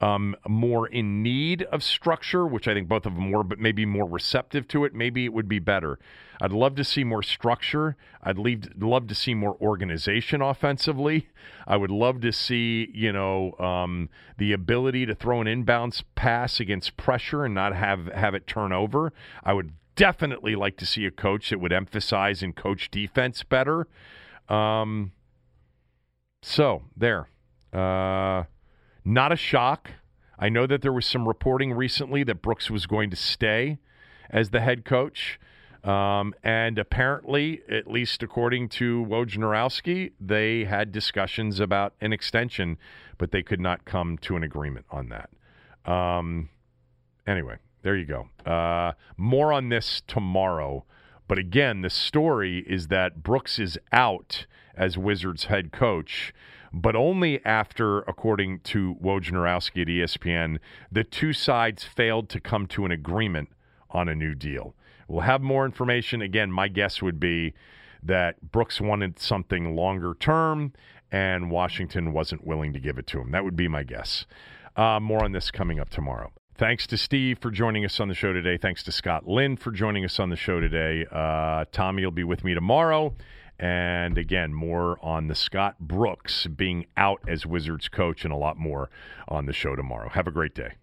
um, more in need of structure, which I think both of them were, but maybe more receptive to it, maybe it would be better. I'd love to see more structure. I'd leave, love to see more organization offensively. I would love to see, you know, um, the ability to throw an inbounds pass against pressure and not have have it turn over. I would definitely like to see a coach that would emphasize and coach defense better. Um, so there. Uh, not a shock. I know that there was some reporting recently that Brooks was going to stay as the head coach. Um, and apparently, at least according to Wojnarowski, they had discussions about an extension, but they could not come to an agreement on that. Um, anyway, there you go. Uh, more on this tomorrow. But again, the story is that Brooks is out as Wizards head coach but only after, according to Wojnarowski at ESPN, the two sides failed to come to an agreement on a new deal. We'll have more information. Again, my guess would be that Brooks wanted something longer term and Washington wasn't willing to give it to him. That would be my guess. Uh, more on this coming up tomorrow. Thanks to Steve for joining us on the show today. Thanks to Scott Linn for joining us on the show today. Uh, Tommy will be with me tomorrow. And again, more on the Scott Brooks being out as Wizards coach and a lot more on the show tomorrow. Have a great day.